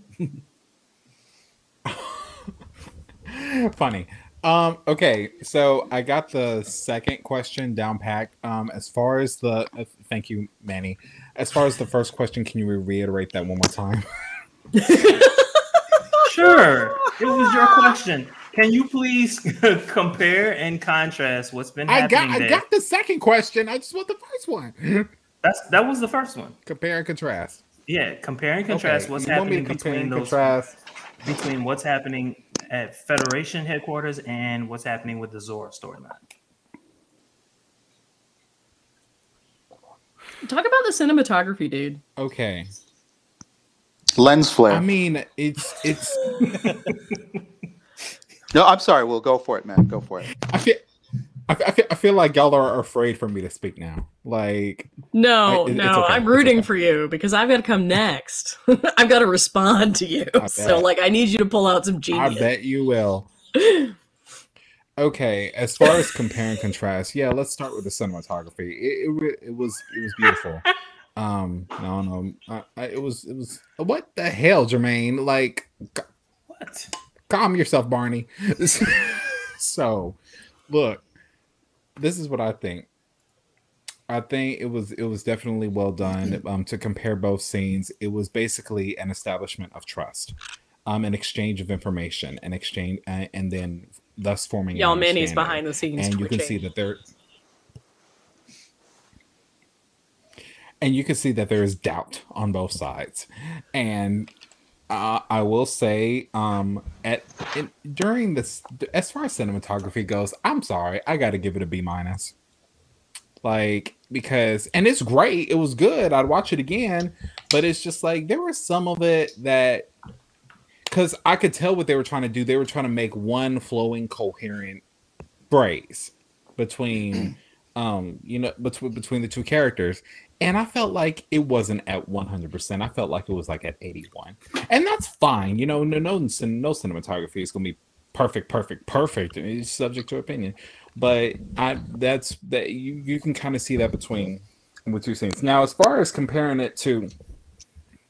Funny. Um, okay, so I got the second question down packed. Um, as far as the uh, thank you, Manny. As far as the first question, can you reiterate that one more time? Sure. It was your question. Can you please compare and contrast what's been I happening got I there? got the second question. I just want the first one. That's that was the first one. Compare and contrast. Yeah, compare and contrast Okay, what's you happening between those contrast? between what's happening at Federation headquarters and what's happening with the Zora storyline. Talk about the cinematography, dude. Okay. Lens flare. I mean, it's it's No, I'm sorry. We'll go for it, man. Go for it. I feel, I feel, I feel like y'all are afraid for me to speak now. Like, No, I, it, no, okay. I'm rooting okay. for you because I've got to come next. I've got to respond to you. So, like, I need you to pull out some genius. I bet you will. Okay, as far as compare and contrast, yeah, let's start with the cinematography. It, it, it was it was beautiful. Um, no, no, I, I, it was it was what the hell, Jermaine? Like, What? Calm yourself, Barney. so, look, this is what I think. I think it was it was definitely well done. Um, to compare both scenes, it was basically an establishment of trust, um, an exchange of information, an exchange, uh, and then thus forming. Y'all, Manny's understanding. behind the scenes. and you can see that there. And you can see that there is doubt on both sides, and uh, I will say, um, at in, during this, as far as cinematography goes, I'm sorry, I got to give it a B minus. Like because, and it's great, it was good. I'd watch it again, but it's just like there was some of it that, because I could tell what they were trying to do. They were trying to make one flowing, coherent phrase between, um, you know, between between the two characters, and I felt like it wasn't at 100%. I felt like it was like at 81. And that's fine. You know, no no, no cinematography is going to be perfect, perfect, perfect. It's subject to opinion. But I that's that you, you can kind of see that between the two scenes. Now, as far as comparing it to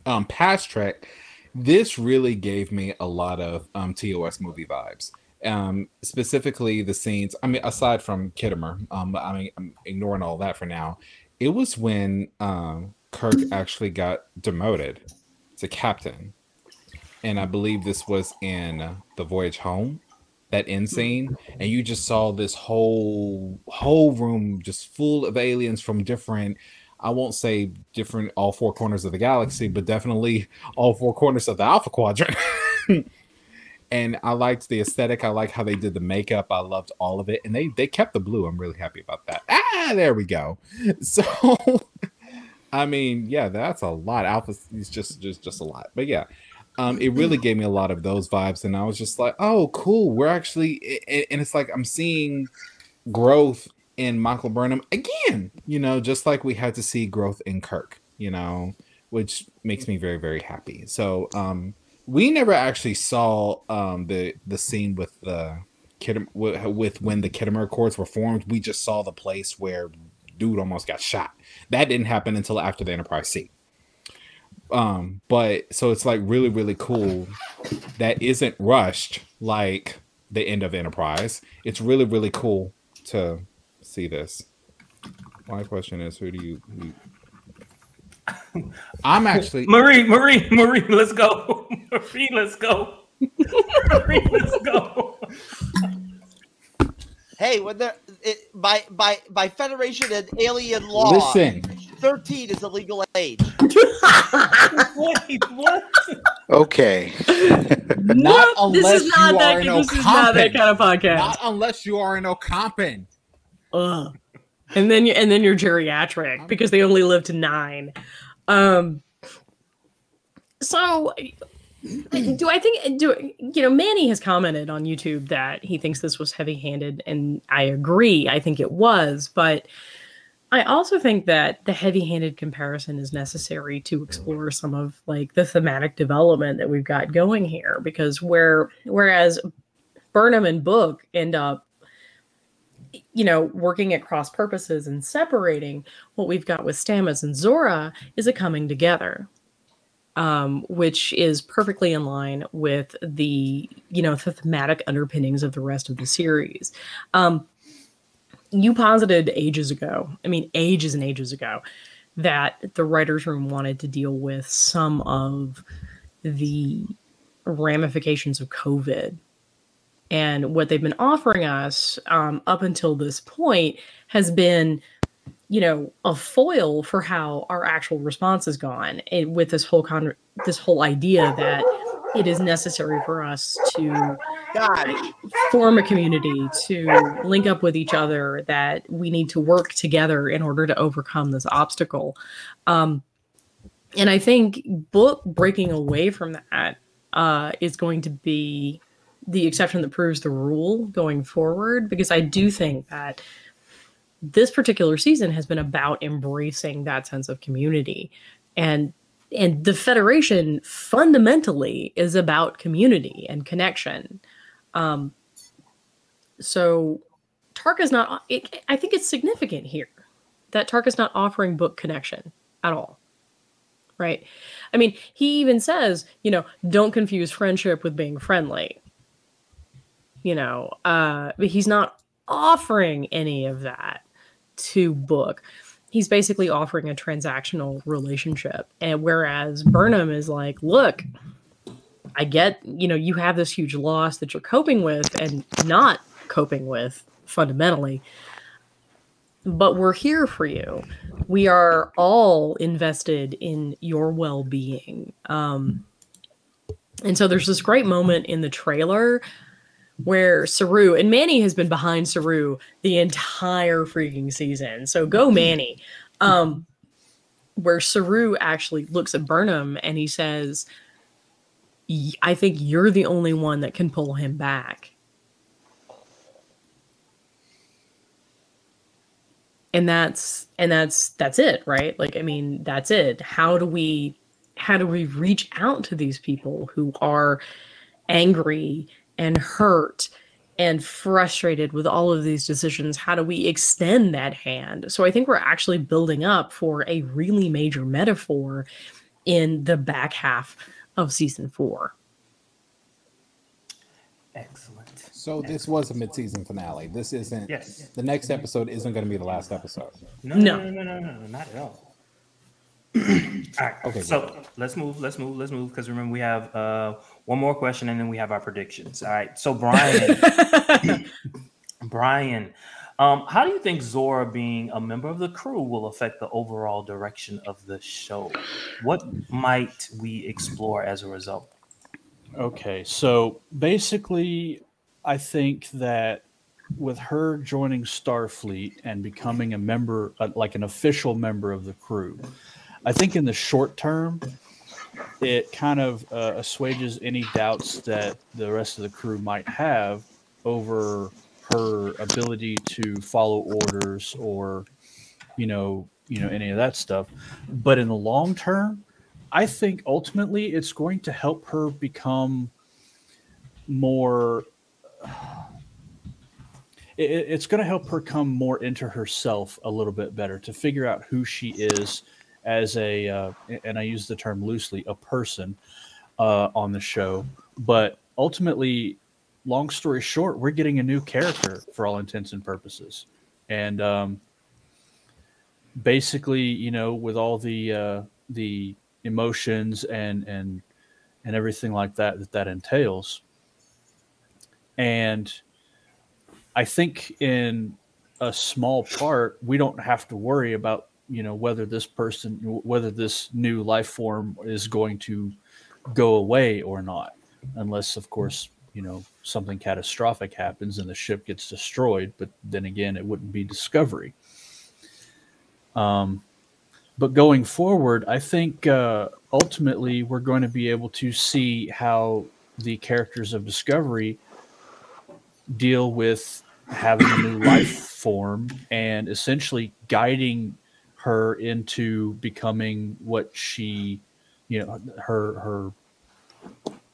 um Past Track, this really gave me a lot of um TOS movie vibes. Um, specifically the scenes. I mean, aside from Khitomer, um, I mean, I'm ignoring all that for now it was when um, Kirk actually got demoted to captain, and I believe this was in the voyage home, that end scene, and you just saw this whole whole room just full of aliens from different. I won't say different all four corners of the galaxy, but definitely all four corners of the Alpha Quadrant. and I liked the aesthetic. I like how they did the makeup. I loved all of it, and they they kept the blue. I'm really happy about that. Ah, there we go. So, I mean, yeah, that's a lot. Alpha is just just just a lot, but yeah, um, it really gave me a lot of those vibes, and I was just like, oh, cool. We're actually, and it's like I'm seeing growth in Michael Burnham again. You know, just like we had to see growth in Kirk. You know, which makes me very very happy. So, um we never actually saw um the the scene with the Kittim with, when the Khitomer Accords were formed. We just saw the place where dude almost got shot. That didn't happen until after the Enterprise C. Um, but so it's like really really cool that isn't rushed like the end of Enterprise. It's really really cool to see this. My question is, who do you? I'm actually Marie, Marie, Marie, let's go. Marie, let's go. Marie, let's go. Hey, when there it, by by by Federation and alien law, listen. thirteen is the legal age. Wait, what? Okay. Not Nope, this unless is not you that. are an This is not that Ocampan. kind of podcast. Not unless you are an Ocampan. Ugh. And then you and then you're geriatric because they only live to nine. Um. So, do I think do you know Manny has commented on YouTube that he thinks this was heavy-handed, and I agree. I think it was, but I also think that the heavy-handed comparison is necessary to explore some of like the thematic development that we've got going here, because where whereas Burnham and Book end up you know, working at cross purposes and separating, what we've got with Stamets and Zora is a coming together, um, which is perfectly in line with the, you know, the thematic underpinnings of the rest of the series. Um, you posited ages ago, I mean, ages and ages ago, that the writer's room wanted to deal with some of the ramifications of COVID and what they've been offering us um, up until this point has been you know a foil for how our actual response has gone and with this whole con this whole idea that it is necessary for us to God, form a community to link up with each other that we need to work together in order to overcome this obstacle. Um, and i think book breaking away from that uh, is going to be the exception that proves the rule going forward because I do think that this particular season has been about embracing that sense of community. And and the federation fundamentally is about community and connection. Um so tarka's not it, i think it's significant here that tark is not offering book connection at all right? I mean he even says you know don't confuse friendship with being friendly you know uh but he's not offering any of that to book. He's basically offering a transactional relationship. And whereas burnham is like look i get you know you have this huge loss that you're coping with and not coping with fundamentally but we're here for you. We are all invested in your well-being. Um and so there's this great moment in the trailer where Saru and Manny has been behind Saru the entire freaking season. So go Manny. Um, where Saru actually looks at Burnham and he says, I think you're the only one that can pull him back. And that's and that's that's it, right? Like I mean, that's it. How do we how do we reach out to these people who are angry and hurt and frustrated with all of these decisions how do we extend that hand so i think we're actually building up for a really major metaphor in the back half of season four Excellent. So this was a mid-season finale. This isn't. Yes. The next episode isn't going to be the last episode. No, No. no, no, no, no, no, not at all. all right. Okay, So let's move. Let's move. Let's move. Because remember, we have uh, one more question, and then we have our predictions. All right. So Brian, Brian, um, how do you think Zora being a member of the crew will affect the overall direction of the show? What might we explore as a result? Okay, so basically, I think that with her joining Starfleet and becoming a member, uh, like an official member of the crew, I think in the short term, it kind of uh, assuages any doubts that the rest of the crew might have over her ability to follow orders or, you know, you know any of that stuff. But in the long term, I think ultimately it's going to help her become more. It, it's going to help her come more into herself a little bit better to figure out who she is as a, uh, and I use the term loosely, a person uh, on the show. But ultimately, long story short, we're getting a new character for all intents and purposes, and um, basically, you know, with all the uh, the emotions and and and everything like that that that entails and i think in a small part we don't have to worry about you know whether this person whether this new life form is going to go away or not unless of course you know something catastrophic happens and the ship gets destroyed but then again it wouldn't be discovery. Um but going forward, I think uh, ultimately we're going to be able to see how the characters of Discovery deal with having a new life form and essentially guiding her into becoming what she, you know, her her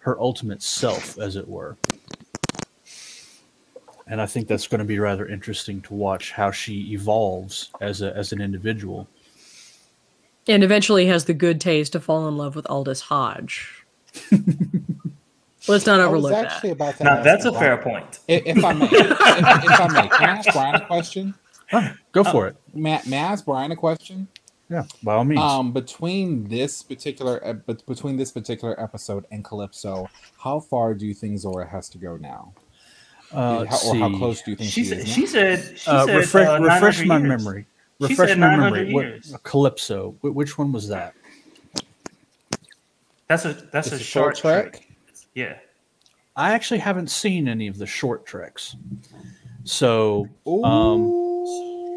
her ultimate self, as it were. And I think that's going to be rather interesting to watch how she evolves as a as an individual. and eventually has the good taste to fall in love with Aldis Hodge let's not I was overlook actually that about to. Now that's a fair point. If, if I may, if, if I may, can I ask Brian a question? Go for it. Matt, may I ask Brian a question? Yeah, by all means. Um, between this particular, uh, between this particular episode and Calypso, how far do you think Zora has to go now? Uh, how, or how close do you think She she, said. is? She said. She uh, said refresh, uh, refresh my years. memory. Refresh my memory. What, years. Calypso. Which one was that? That's a that's It's a, a short short trek. Yeah. I actually haven't seen any of the short treks, so um,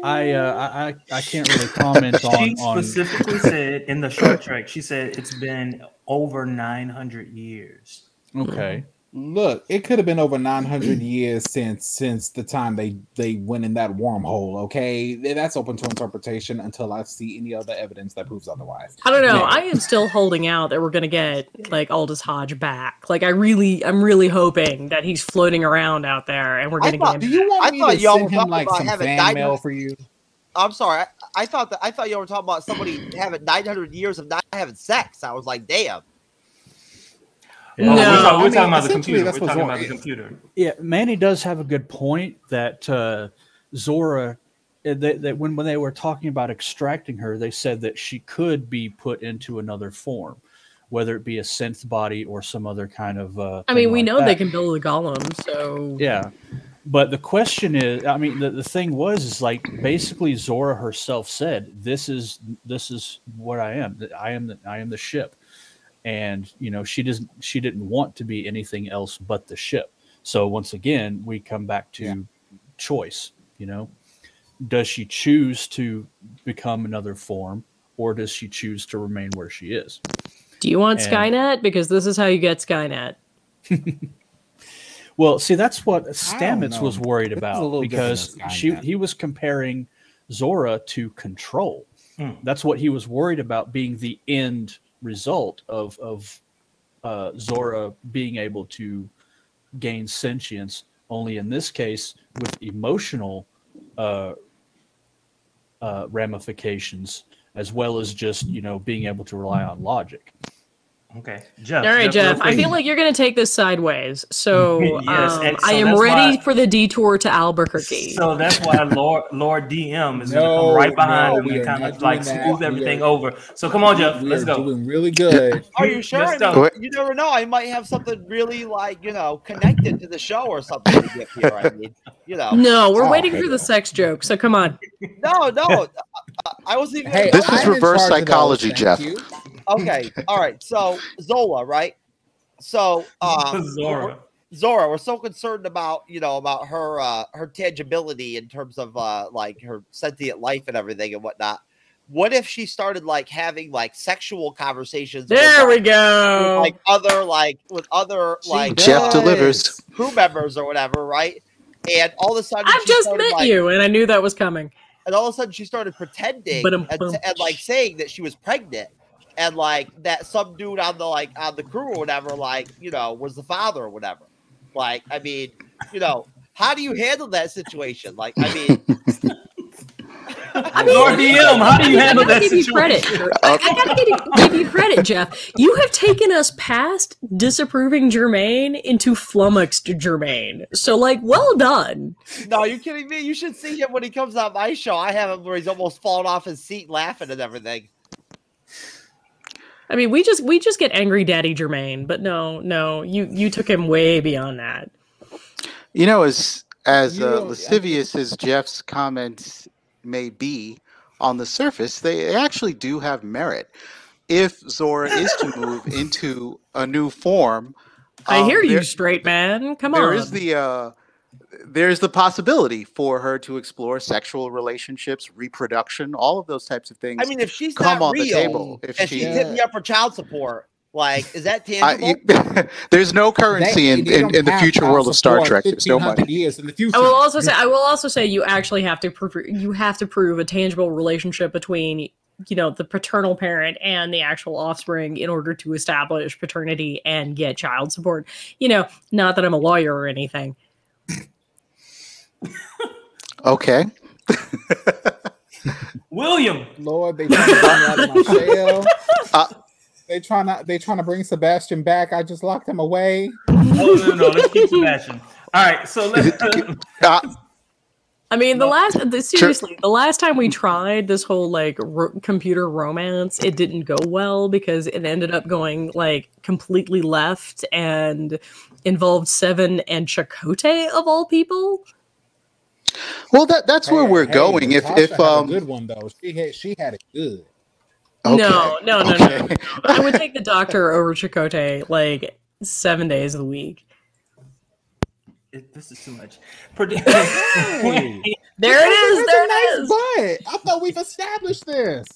I, uh, I I I can't really comment She on She specifically said in the Short Trek. She said it's been over 900 years. Okay, Look, it could have been over 900 years since since the time they they went in that wormhole. Okay, that's open to interpretation until I see any other evidence that proves otherwise. I don't know. Yeah. I am still holding out that we're gonna get like Aldis Hodge back. Like I really, I'm really hoping that he's floating around out there, and we're I gonna thought- get Do him. you want I me thought to y'all send were him like about some having fan died mail for you? I'm sorry. I, I thought that I thought y'all were talking about somebody having 900 years of not having sex. I was like, damn. Oh, No. we're, talking, we're I mean, talking about the computer. that's We're talking Zora about the computer. Yeah, Manny does have a good point that uh, Zora, uh, that, that when, when they were talking about extracting her, they said that she could be put into another form, whether it be a synth body or some other kind of. Uh, I mean, we like know they can build a golem, so Yeah. But the question is, I mean, the, the thing was, is like basically Zora herself said, "This is this is what I am. That I am the, I am the ship," and you know she doesn't she didn't want to be anything else but the ship. So once again, we come back to Yeah. choice. You know, does she choose to become another form, or does she choose to remain where she is? do you want And- Skynet? Because this is how you get Skynet. Well, see, that's what Stamets was worried This is a about because she he was comparing Zora to Control. Hmm. That's what he was worried about being the end result of of uh, Zora being able to gain sentience. Only in this case, with emotional uh, uh, ramifications, as well as just you know being able to rely on logic. Okay, Jeff. All right, real Jeff. I feel like you're going to take this sideways. So Yes, um, so I am ready why- for the detour to Albuquerque. So that's why Lord Lord DM is going to No, come right behind no, him we and kind of like that. smooth everything are- over. So come on, Jeff. Let's go. doing really good. Are you sure? Let's I mean, go. Wait. you never know. I might have something really like you know connected to the show or something to get here. I mean, you know, no, we're Oh, waiting for okay. the sex joke. So come on. no, no. uh, I wasn't even. Hey, This is reverse charge those, psychology, Jeff. you. Okay, all right. So Zola, right? So um, Zora. Zora, we're so concerned about you know about her uh her tangibility in terms of uh like her sentient life and everything and whatnot. What if she started like having like sexual conversations? with, There we like, with, go. like other like with other She like Jeff delivers. crew members or whatever, right? And all of a sudden, I've just started, met like- you, and I knew that was coming. and all of a sudden she started pretending and, and like saying that she was pregnant and like that some dude on the like on the crew or whatever like you know was the father or whatever like i mean you know how do you handle that situation like i mean I mean, Lord DM, how do you I handle gotta that give you situation? credit. I, I gotta give you, give you credit, Jeff. You have taken us past disapproving Jermaine into flummoxed Jermaine. So, like, well done. no you're kidding me you should see him when he comes on my show i have him where he's almost falling off his seat laughing and everything I mean, we just we just get angry, Daddy Jermaine, But no, no, you you took him way beyond that. You know, as as uh, know, I- lascivious as Jeff's comments may be on the surface, they actually do have merit. If Zora is to move into a new form, I um, hear you, there- straight man. Come there on. is the uh, there's the possibility for her to explore sexual relationships, reproduction, all of those types of things. i mean if she's come not on real the table if and she. she's hitting me up for child support like is that I, tangible you, there's no currency They- in, in, in the future world of Star Trek. There's no 1500 money. years in the future. I will also say I will also say you actually have to prove you have to prove a tangible relationship between you know the paternal parent and the actual offspring in order to establish paternity and get child support. You know, not that I'm a lawyer or anything. Okay. William. Lord, they trying to bring me out of my shell. Uh, they trying to they trying to bring Sebastian back. I just locked him away. Oh no, no, no. Let's keep Sebastian. All right, so let's. Uh, I mean, the last the, seriously, the last time we tried this whole like ro- computer romance, it didn't go well because it ended up going like completely left and involved Seven and Chakotay of all people. Well, that that's where Hey, we're hey, going. If Natasha if had a um, good one though, she had she had it good. okay, No, no, no, okay. no. I would take the doctor over Chakotay like seven days of the week. It- this is too much. Predi- Hey, There it is. That's There a nice it is. butt. I thought we've established this.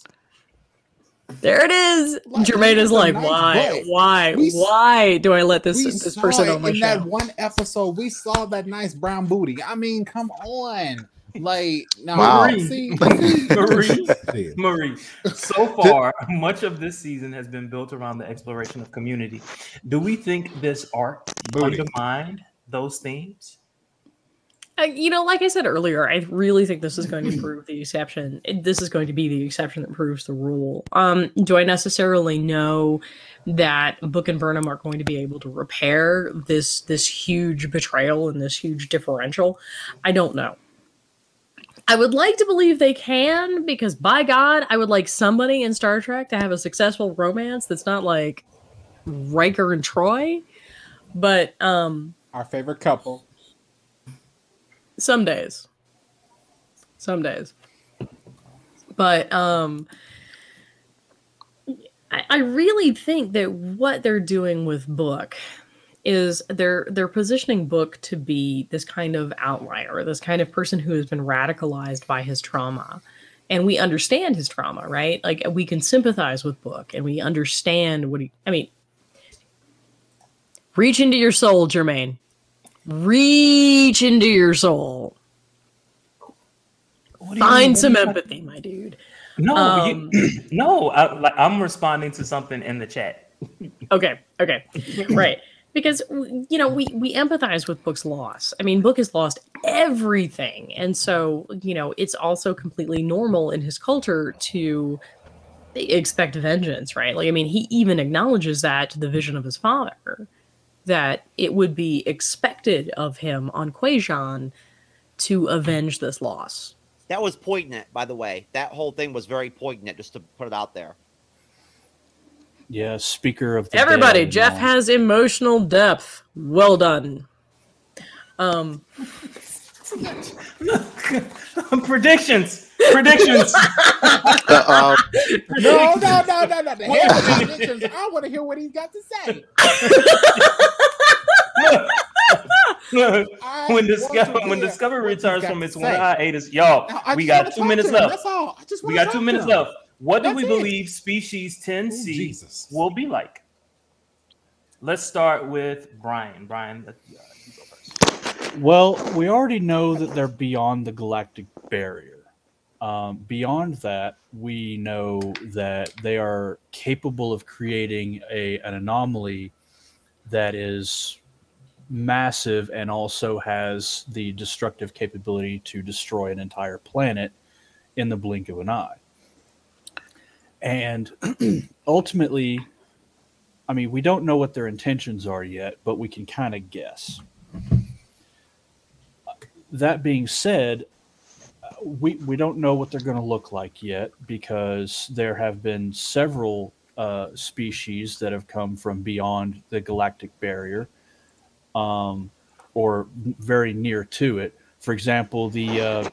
There it is. Like, Jermaine is like, nice why, butt. why, We why do I let this this person on my in show? that one episode. We saw that nice brown booty. I mean, come on. Like, no, Wow. see, Marie. see, Marie, so far, much of this season has been built around the exploration of community. Do we think this arc Booty. undermined those themes? You know, like I said earlier, I really think this is going to prove the exception. This is going to be the exception that proves the rule. Um, do I necessarily know that Book and Burnham are going to be able to repair this this huge betrayal and this huge differential? I don't know. I would like to believe they can because by God, I would like somebody in Star Trek to have a successful romance that's not like Riker and Troi. But um our favorite couple. Some days. Some days. But um I, I really think that what they're doing with book is they're they're positioning book to be this kind of outlier this kind of person who has been radicalized by his trauma. And we understand his trauma right? Like we can sympathize with book and we understand what he i mean reach into your soul jermaine reach into your soul mean? find What some empathy my dude No, Um, you, no. I, like, I'm responding to something in the chat. okay okay right because you know we we empathize with book's loss i mean book has lost everything and so you know it's also completely normal in his culture to expect vengeance right like i mean he even acknowledges that to the vision of his father that it would be expected of him on Kwejian to avenge this loss That was poignant, by the way. That whole thing was very poignant, just to put it out there. Yeah, speaker of the Everybody, dead Jeff all. has emotional depth. Well done. Um, Predictions. Predictions. Uh, uh, No, no, no, no, no. The head of predictions, I want to hear what he's got to say. I when want Discover when hear Discovery returns from to its say. one hiatus, y'all, I we got two minutes left. That's all. I just We got two minutes left. What do That's we it. believe species 10C Ooh, will be like? Let's start with Brian. Brian, let- uh, you go first. Well, we already know that they're beyond the galactic barrier. Um, beyond that, we know that they are capable of creating a, an anomaly that is massive and also has the destructive capability to destroy an entire planet in the blink of an eye. And ultimately, I mean, we don't know what their intentions are yet, but we can kind of guess that being said, we we don't know what they're going to look like yet because there have been several uh, species that have come from beyond the galactic barrier, um, or very near to it. For example, the uh,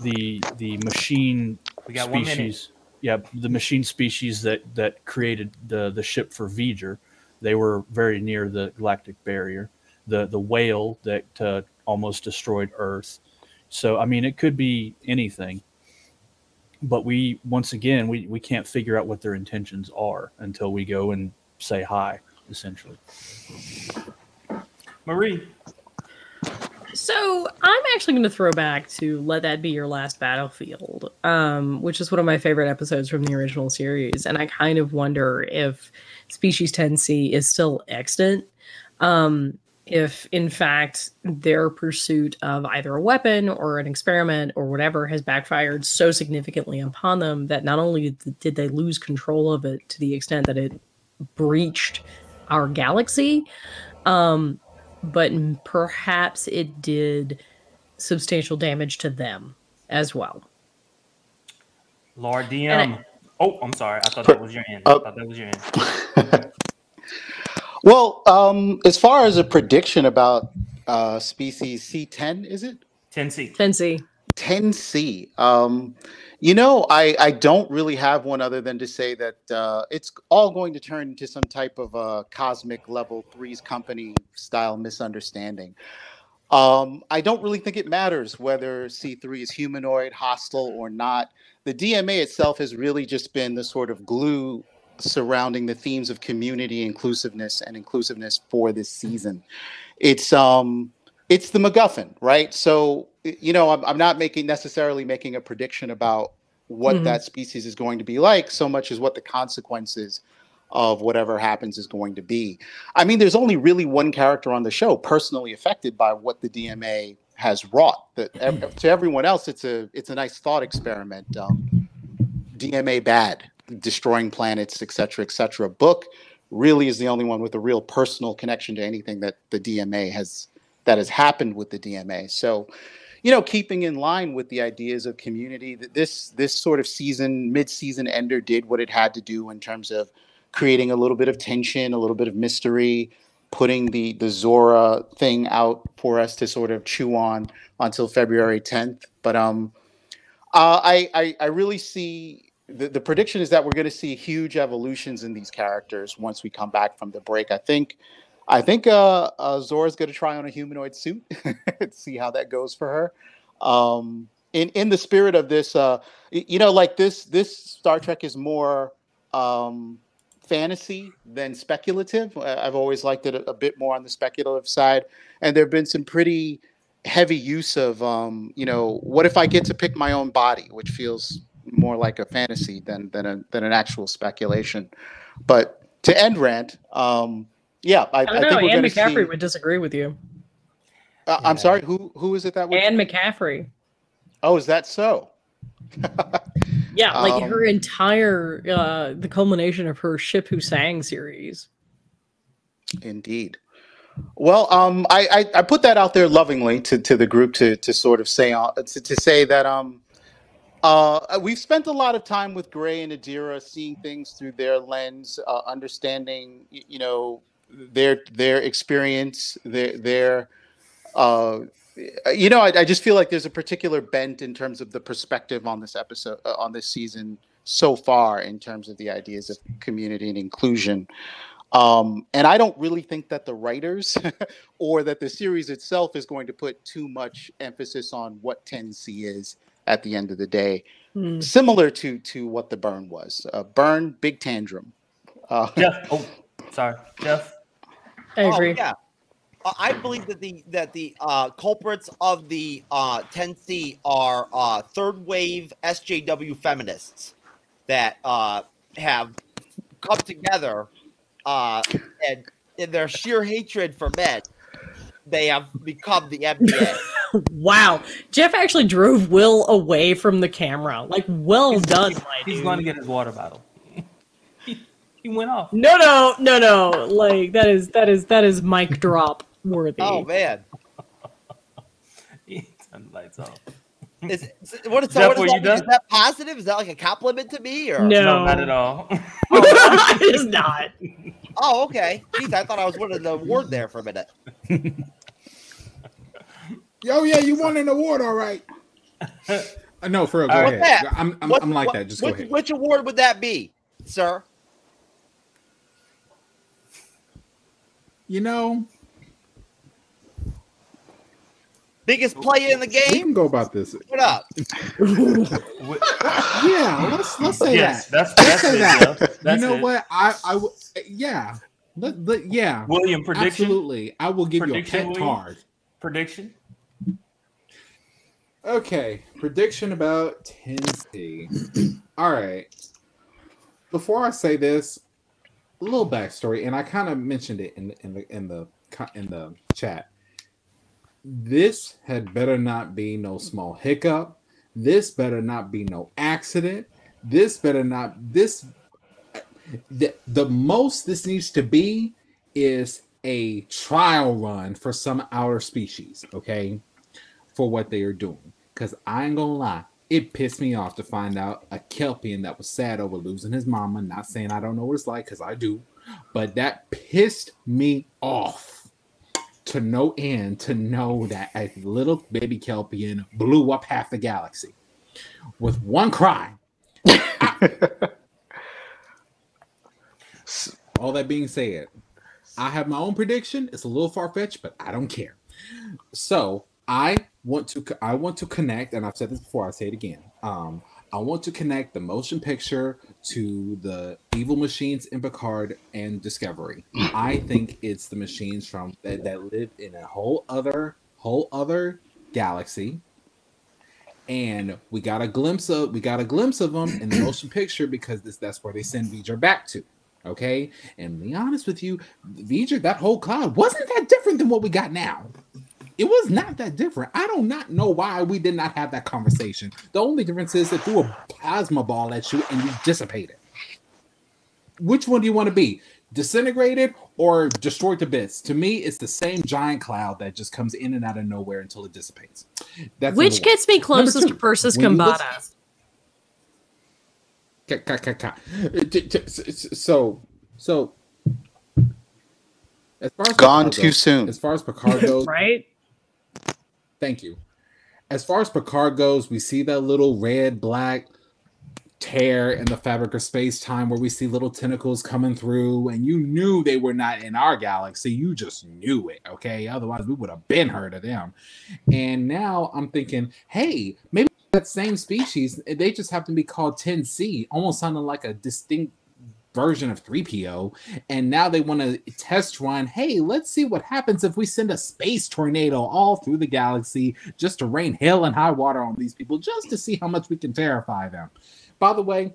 the the machine We got one species. Yeah, the machine species that that created the the ship for V'ger, they were very near the galactic barrier. The the whale that uh, almost destroyed Earth. So I mean, it could be anything. But we once again we we can't figure out what their intentions are until we go and say hi, essentially. Marie. So I'm actually going to throw back to "Let That Be Your Last Battlefield," um, which is one of my favorite episodes from the original series, and I kind of wonder if Species 10C is still extant. Um, if in fact their pursuit of either a weapon or an experiment or whatever has backfired so significantly upon them that not only did they lose control of it to the extent that it breached our galaxy, um, but perhaps it did substantial damage to them as well. Lord DM. And oh, I'm sorry. I thought that was your end. I Uh, thought that was your end. well, um, as far as a prediction about uh, species C10, is it? 10C. Fancy. 10C. Um, you know, I, I don't really have one other than to say that uh, it's all going to turn into some type of uh, cosmic level Three's Company style misunderstanding. Um, I don't really think it matters whether C3 is humanoid, hostile, or not. The DMA itself has really just been the sort of glue surrounding the themes of community inclusiveness and inclusiveness for this season. It's um it's the MacGuffin, right? So you know, I'm, I'm not making necessarily making a prediction about what Mhm. that species is going to be like so much as what the consequences of whatever happens is going to be. I mean, there's only really one character on the show personally affected by what the DMA has wrought. That ev- to everyone else, it's a it's a nice thought experiment. Um, DMA bad, destroying planets, etc., etc. Book really is the only one with a real personal connection to anything that the DMA has that has happened with the DMA. So, you know, keeping in line with the ideas of community, that this this sort of season, mid-season ender did what it had to do in terms of creating a little bit of tension, a little bit of mystery, putting the the Zora thing out for us to sort of chew on until February 10th. But um, uh, I, I I really see the, the prediction is that we're going to see huge evolutions in these characters once we come back from the break. I think I think uh, uh, Zora's going to try on a humanoid suit and see how that goes for her. Um, in in the spirit of this, uh, you know, like this this Star Trek is more um, fantasy than speculative. I've always liked it a, a bit more on the speculative side, and there have been some pretty heavy use of, um, you know, what if I get to pick my own body, which feels more like a fantasy than than a, than an actual speculation. But to end rant, um, yeah, I, I I, don't think know. we're Anne McCaffrey see. would disagree with you. Uh, I'm sorry, who who is it that would? Anne McCaffrey. oh, is that so? Yeah, like Um, her entire uh the culmination of her Ship Who Sang series. Indeed. Well, um, I, I I put that out there lovingly to, to the group to to sort of say uh, to, to say that um uh we've spent a lot of time with Gray and Adira, seeing things through their lens, uh, understanding you know their their experience, their their uh you know I, I just feel like there's a particular bent in terms of the perspective on this episode uh, on this season so far in terms of the ideas of community and inclusion. Um, and I don't really think that the writers or that the series itself is going to put too much emphasis on what 10C is at the end of the day. Hmm. Similar to to what the burn was. Uh, burn, big tantrum. Uh, Jeff. Oh, sorry, Jeff. I agree. Oh, yeah. Uh, I believe that the that the uh, culprits of the uh, 10C are uh, third wave SJW feminists that uh, have come together uh, and in their sheer hatred for men, they have become the MBA. Wow. Jeff actually drove Will away from the camera. Like, well done, my He's going to get his water bottle. he, he went off. No, no, no, no. Like that is that is that is mic drop worthy. oh man, He turned the lights off. is, is- what is, so Jeff, what were is, you that, is that positive? Is that like a compliment to me or? No. No, not at all. it is not. Oh, okay. Jeez, I thought I was winning the award there for a minute. Oh yeah, you won an award, all right. Uh, no, for real. Go All right. ahead. That? I'm, I'm, What- I'm like what- that. Just which, go ahead. Which award would that be, sir? You know, Biggest player in the we game? can go about this. What up? Yeah, let's let's say yes, that. that's that's say it. that. Jeff. That's you know it. what? I I w- yeah. Let, let, yeah. William, prediction. Absolutely. I will give Prediction, you a pet William? card. Prediction. Okay, prediction about 10C. All right. Before I say this, a little backstory, and I kind of mentioned it in the in the in the in the chat. This had better not be no small hiccup. This better not be no accident. This better not this the, the most this needs to be is a trial run for some outer species, okay? For what they are doing. Because I ain't gonna lie, it pissed me off to find out a Kelpien that was sad over losing his mama. Not saying I don't know what it's like, because I do, but that pissed me off to no end to know that a little baby Kelpien blew up half the galaxy with one cry. All that being said, I have my own prediction. It's a little far fetched, but I don't care. So I want to I want to connect, and I've said this before. I say it again. Um, I want to connect the motion picture to the evil machines in Picard and Discovery. I think it's the machines from that, that live in a whole other whole other galaxy. And we got a glimpse of we got a glimpse of them in the motion picture because this that's where they send V'ger back to. Okay, and to be honest with you, V'ger that whole cloud wasn't that different than what we got now. It was not that different. I do not know why we did not have that conversation. The only difference is they threw a plasma ball at you and you dissipated. Which one do you want to be? Disintegrated or destroyed to bits? To me, it's the same giant cloud that just comes in and out of nowhere until it dissipates. That's which gets me closest to Persis Khambatta. So, so as far as gone Picard too goes, soon. As far as Picard goes, right? Thank you. As far as Picard goes, we see that little red black tear in the fabric of space time where we see little tentacles coming through, and you knew they were not in our galaxy. You just knew it, okay? Otherwise, we would have been heard of them. And now I'm thinking, hey, maybe that same species, they just happen to be called 10C, almost sounding like a distinct version of 3PO. And now they want to test run hey, let's see what happens if we send a space tornado all through the galaxy just to rain hell and high water on these people, just to see how much we can terrify them. By the way,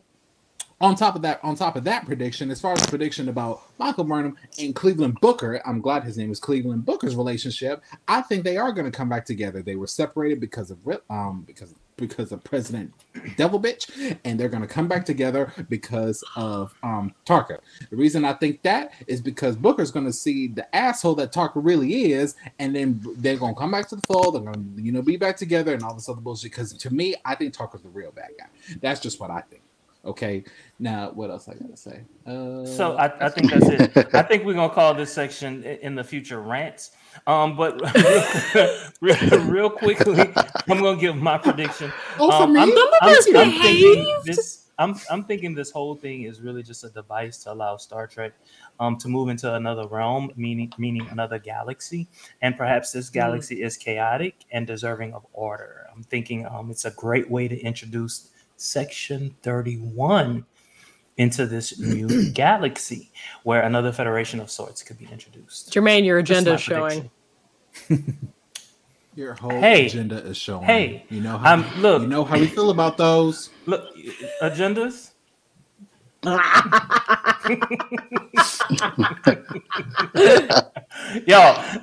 on top of that, on top of that prediction, as far as the prediction about Michael Burnham and Cleveland Booker, I'm glad his name is Cleveland Booker's relationship. I think they are going to come back together. They were separated because of um because because of President Devil Bitch, and they're to come back together because of um, Tarka. The reason I think that is because Booker's to see the asshole that Tarka really is, and then they're to come back to the fold. They're to, you know, be back together and all this other bullshit. Because to me, I think Tarka's the real bad guy. That's just what I think. Okay. Now, what else I gotta say? Uh, so I, I think that's it. I think we're gonna call this section in the future rants. Um, but real, real, quickly, I'm gonna give my prediction. Oh, um, I'm, I'm, I'm, thinking this. I'm, I'm thinking this whole thing is really just a device to allow Star Trek um, to move into another realm, meaning meaning another galaxy, and perhaps this mm-hmm. galaxy mm. is chaotic and deserving of order. I'm thinking um, it's a great way to introduce Section 31 into this new galaxy where another federation of sorts could be introduced. Jermaine, your agenda is showing. your whole hey, agenda is showing. Hey, you know how um, look, you know how we feel about those. Look, agendas. Yo,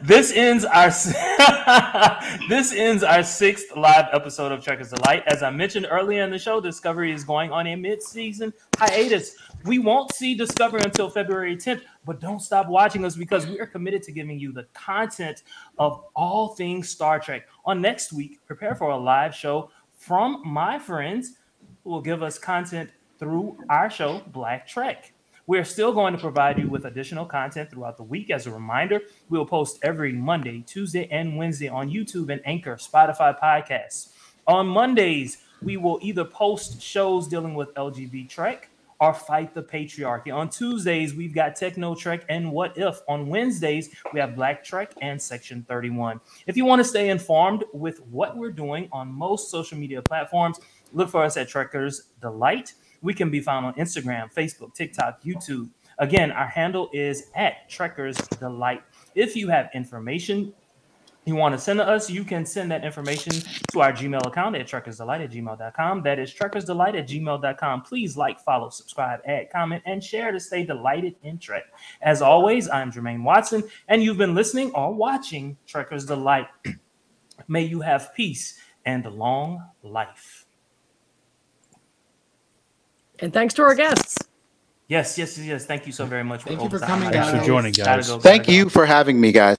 this ends our this ends our sixth live episode of Trekkers Delight. As I mentioned earlier in the show, Discovery is going on a mid-season hiatus. We won't see Discovery until February 10th, but don't stop watching us because we are committed to giving you the content of all things Star Trek. On next week, prepare for a live show from my friends who will give us content through our show, Black Trek. We're still going to provide you with additional content throughout the week. As a reminder, we'll post every Monday, Tuesday, and Wednesday on YouTube and Anchor, Spotify podcasts. On Mondays, we will either post shows dealing with LGBT Trek or Fight the Patriarchy. On Tuesdays, we've got Techno Trek and What If. On Wednesdays, we have Black Trek and Section 31. If you want to stay informed with what we're doing on most social media platforms, look for us at Trekkers Delight. We can be found on Instagram, Facebook, TikTok, YouTube. Again, our handle is at Trekkers Delight. If you have information you want to send to us, you can send that information to our Gmail account at trekkersdelight at gmail.com. That is trekkersdelight at gmail.com. Please like, follow, subscribe, add, comment, and share to stay delighted in Trek. As always, I'm Jermaine Watson, and you've been listening or watching Trekkers Delight. May you have peace and a long life. And thanks to our guests. Yes, yes, yes. Thank you so very much. Thank you for coming, guys. Thanks for joining, guys. Go, Thank go. you for having me, guys.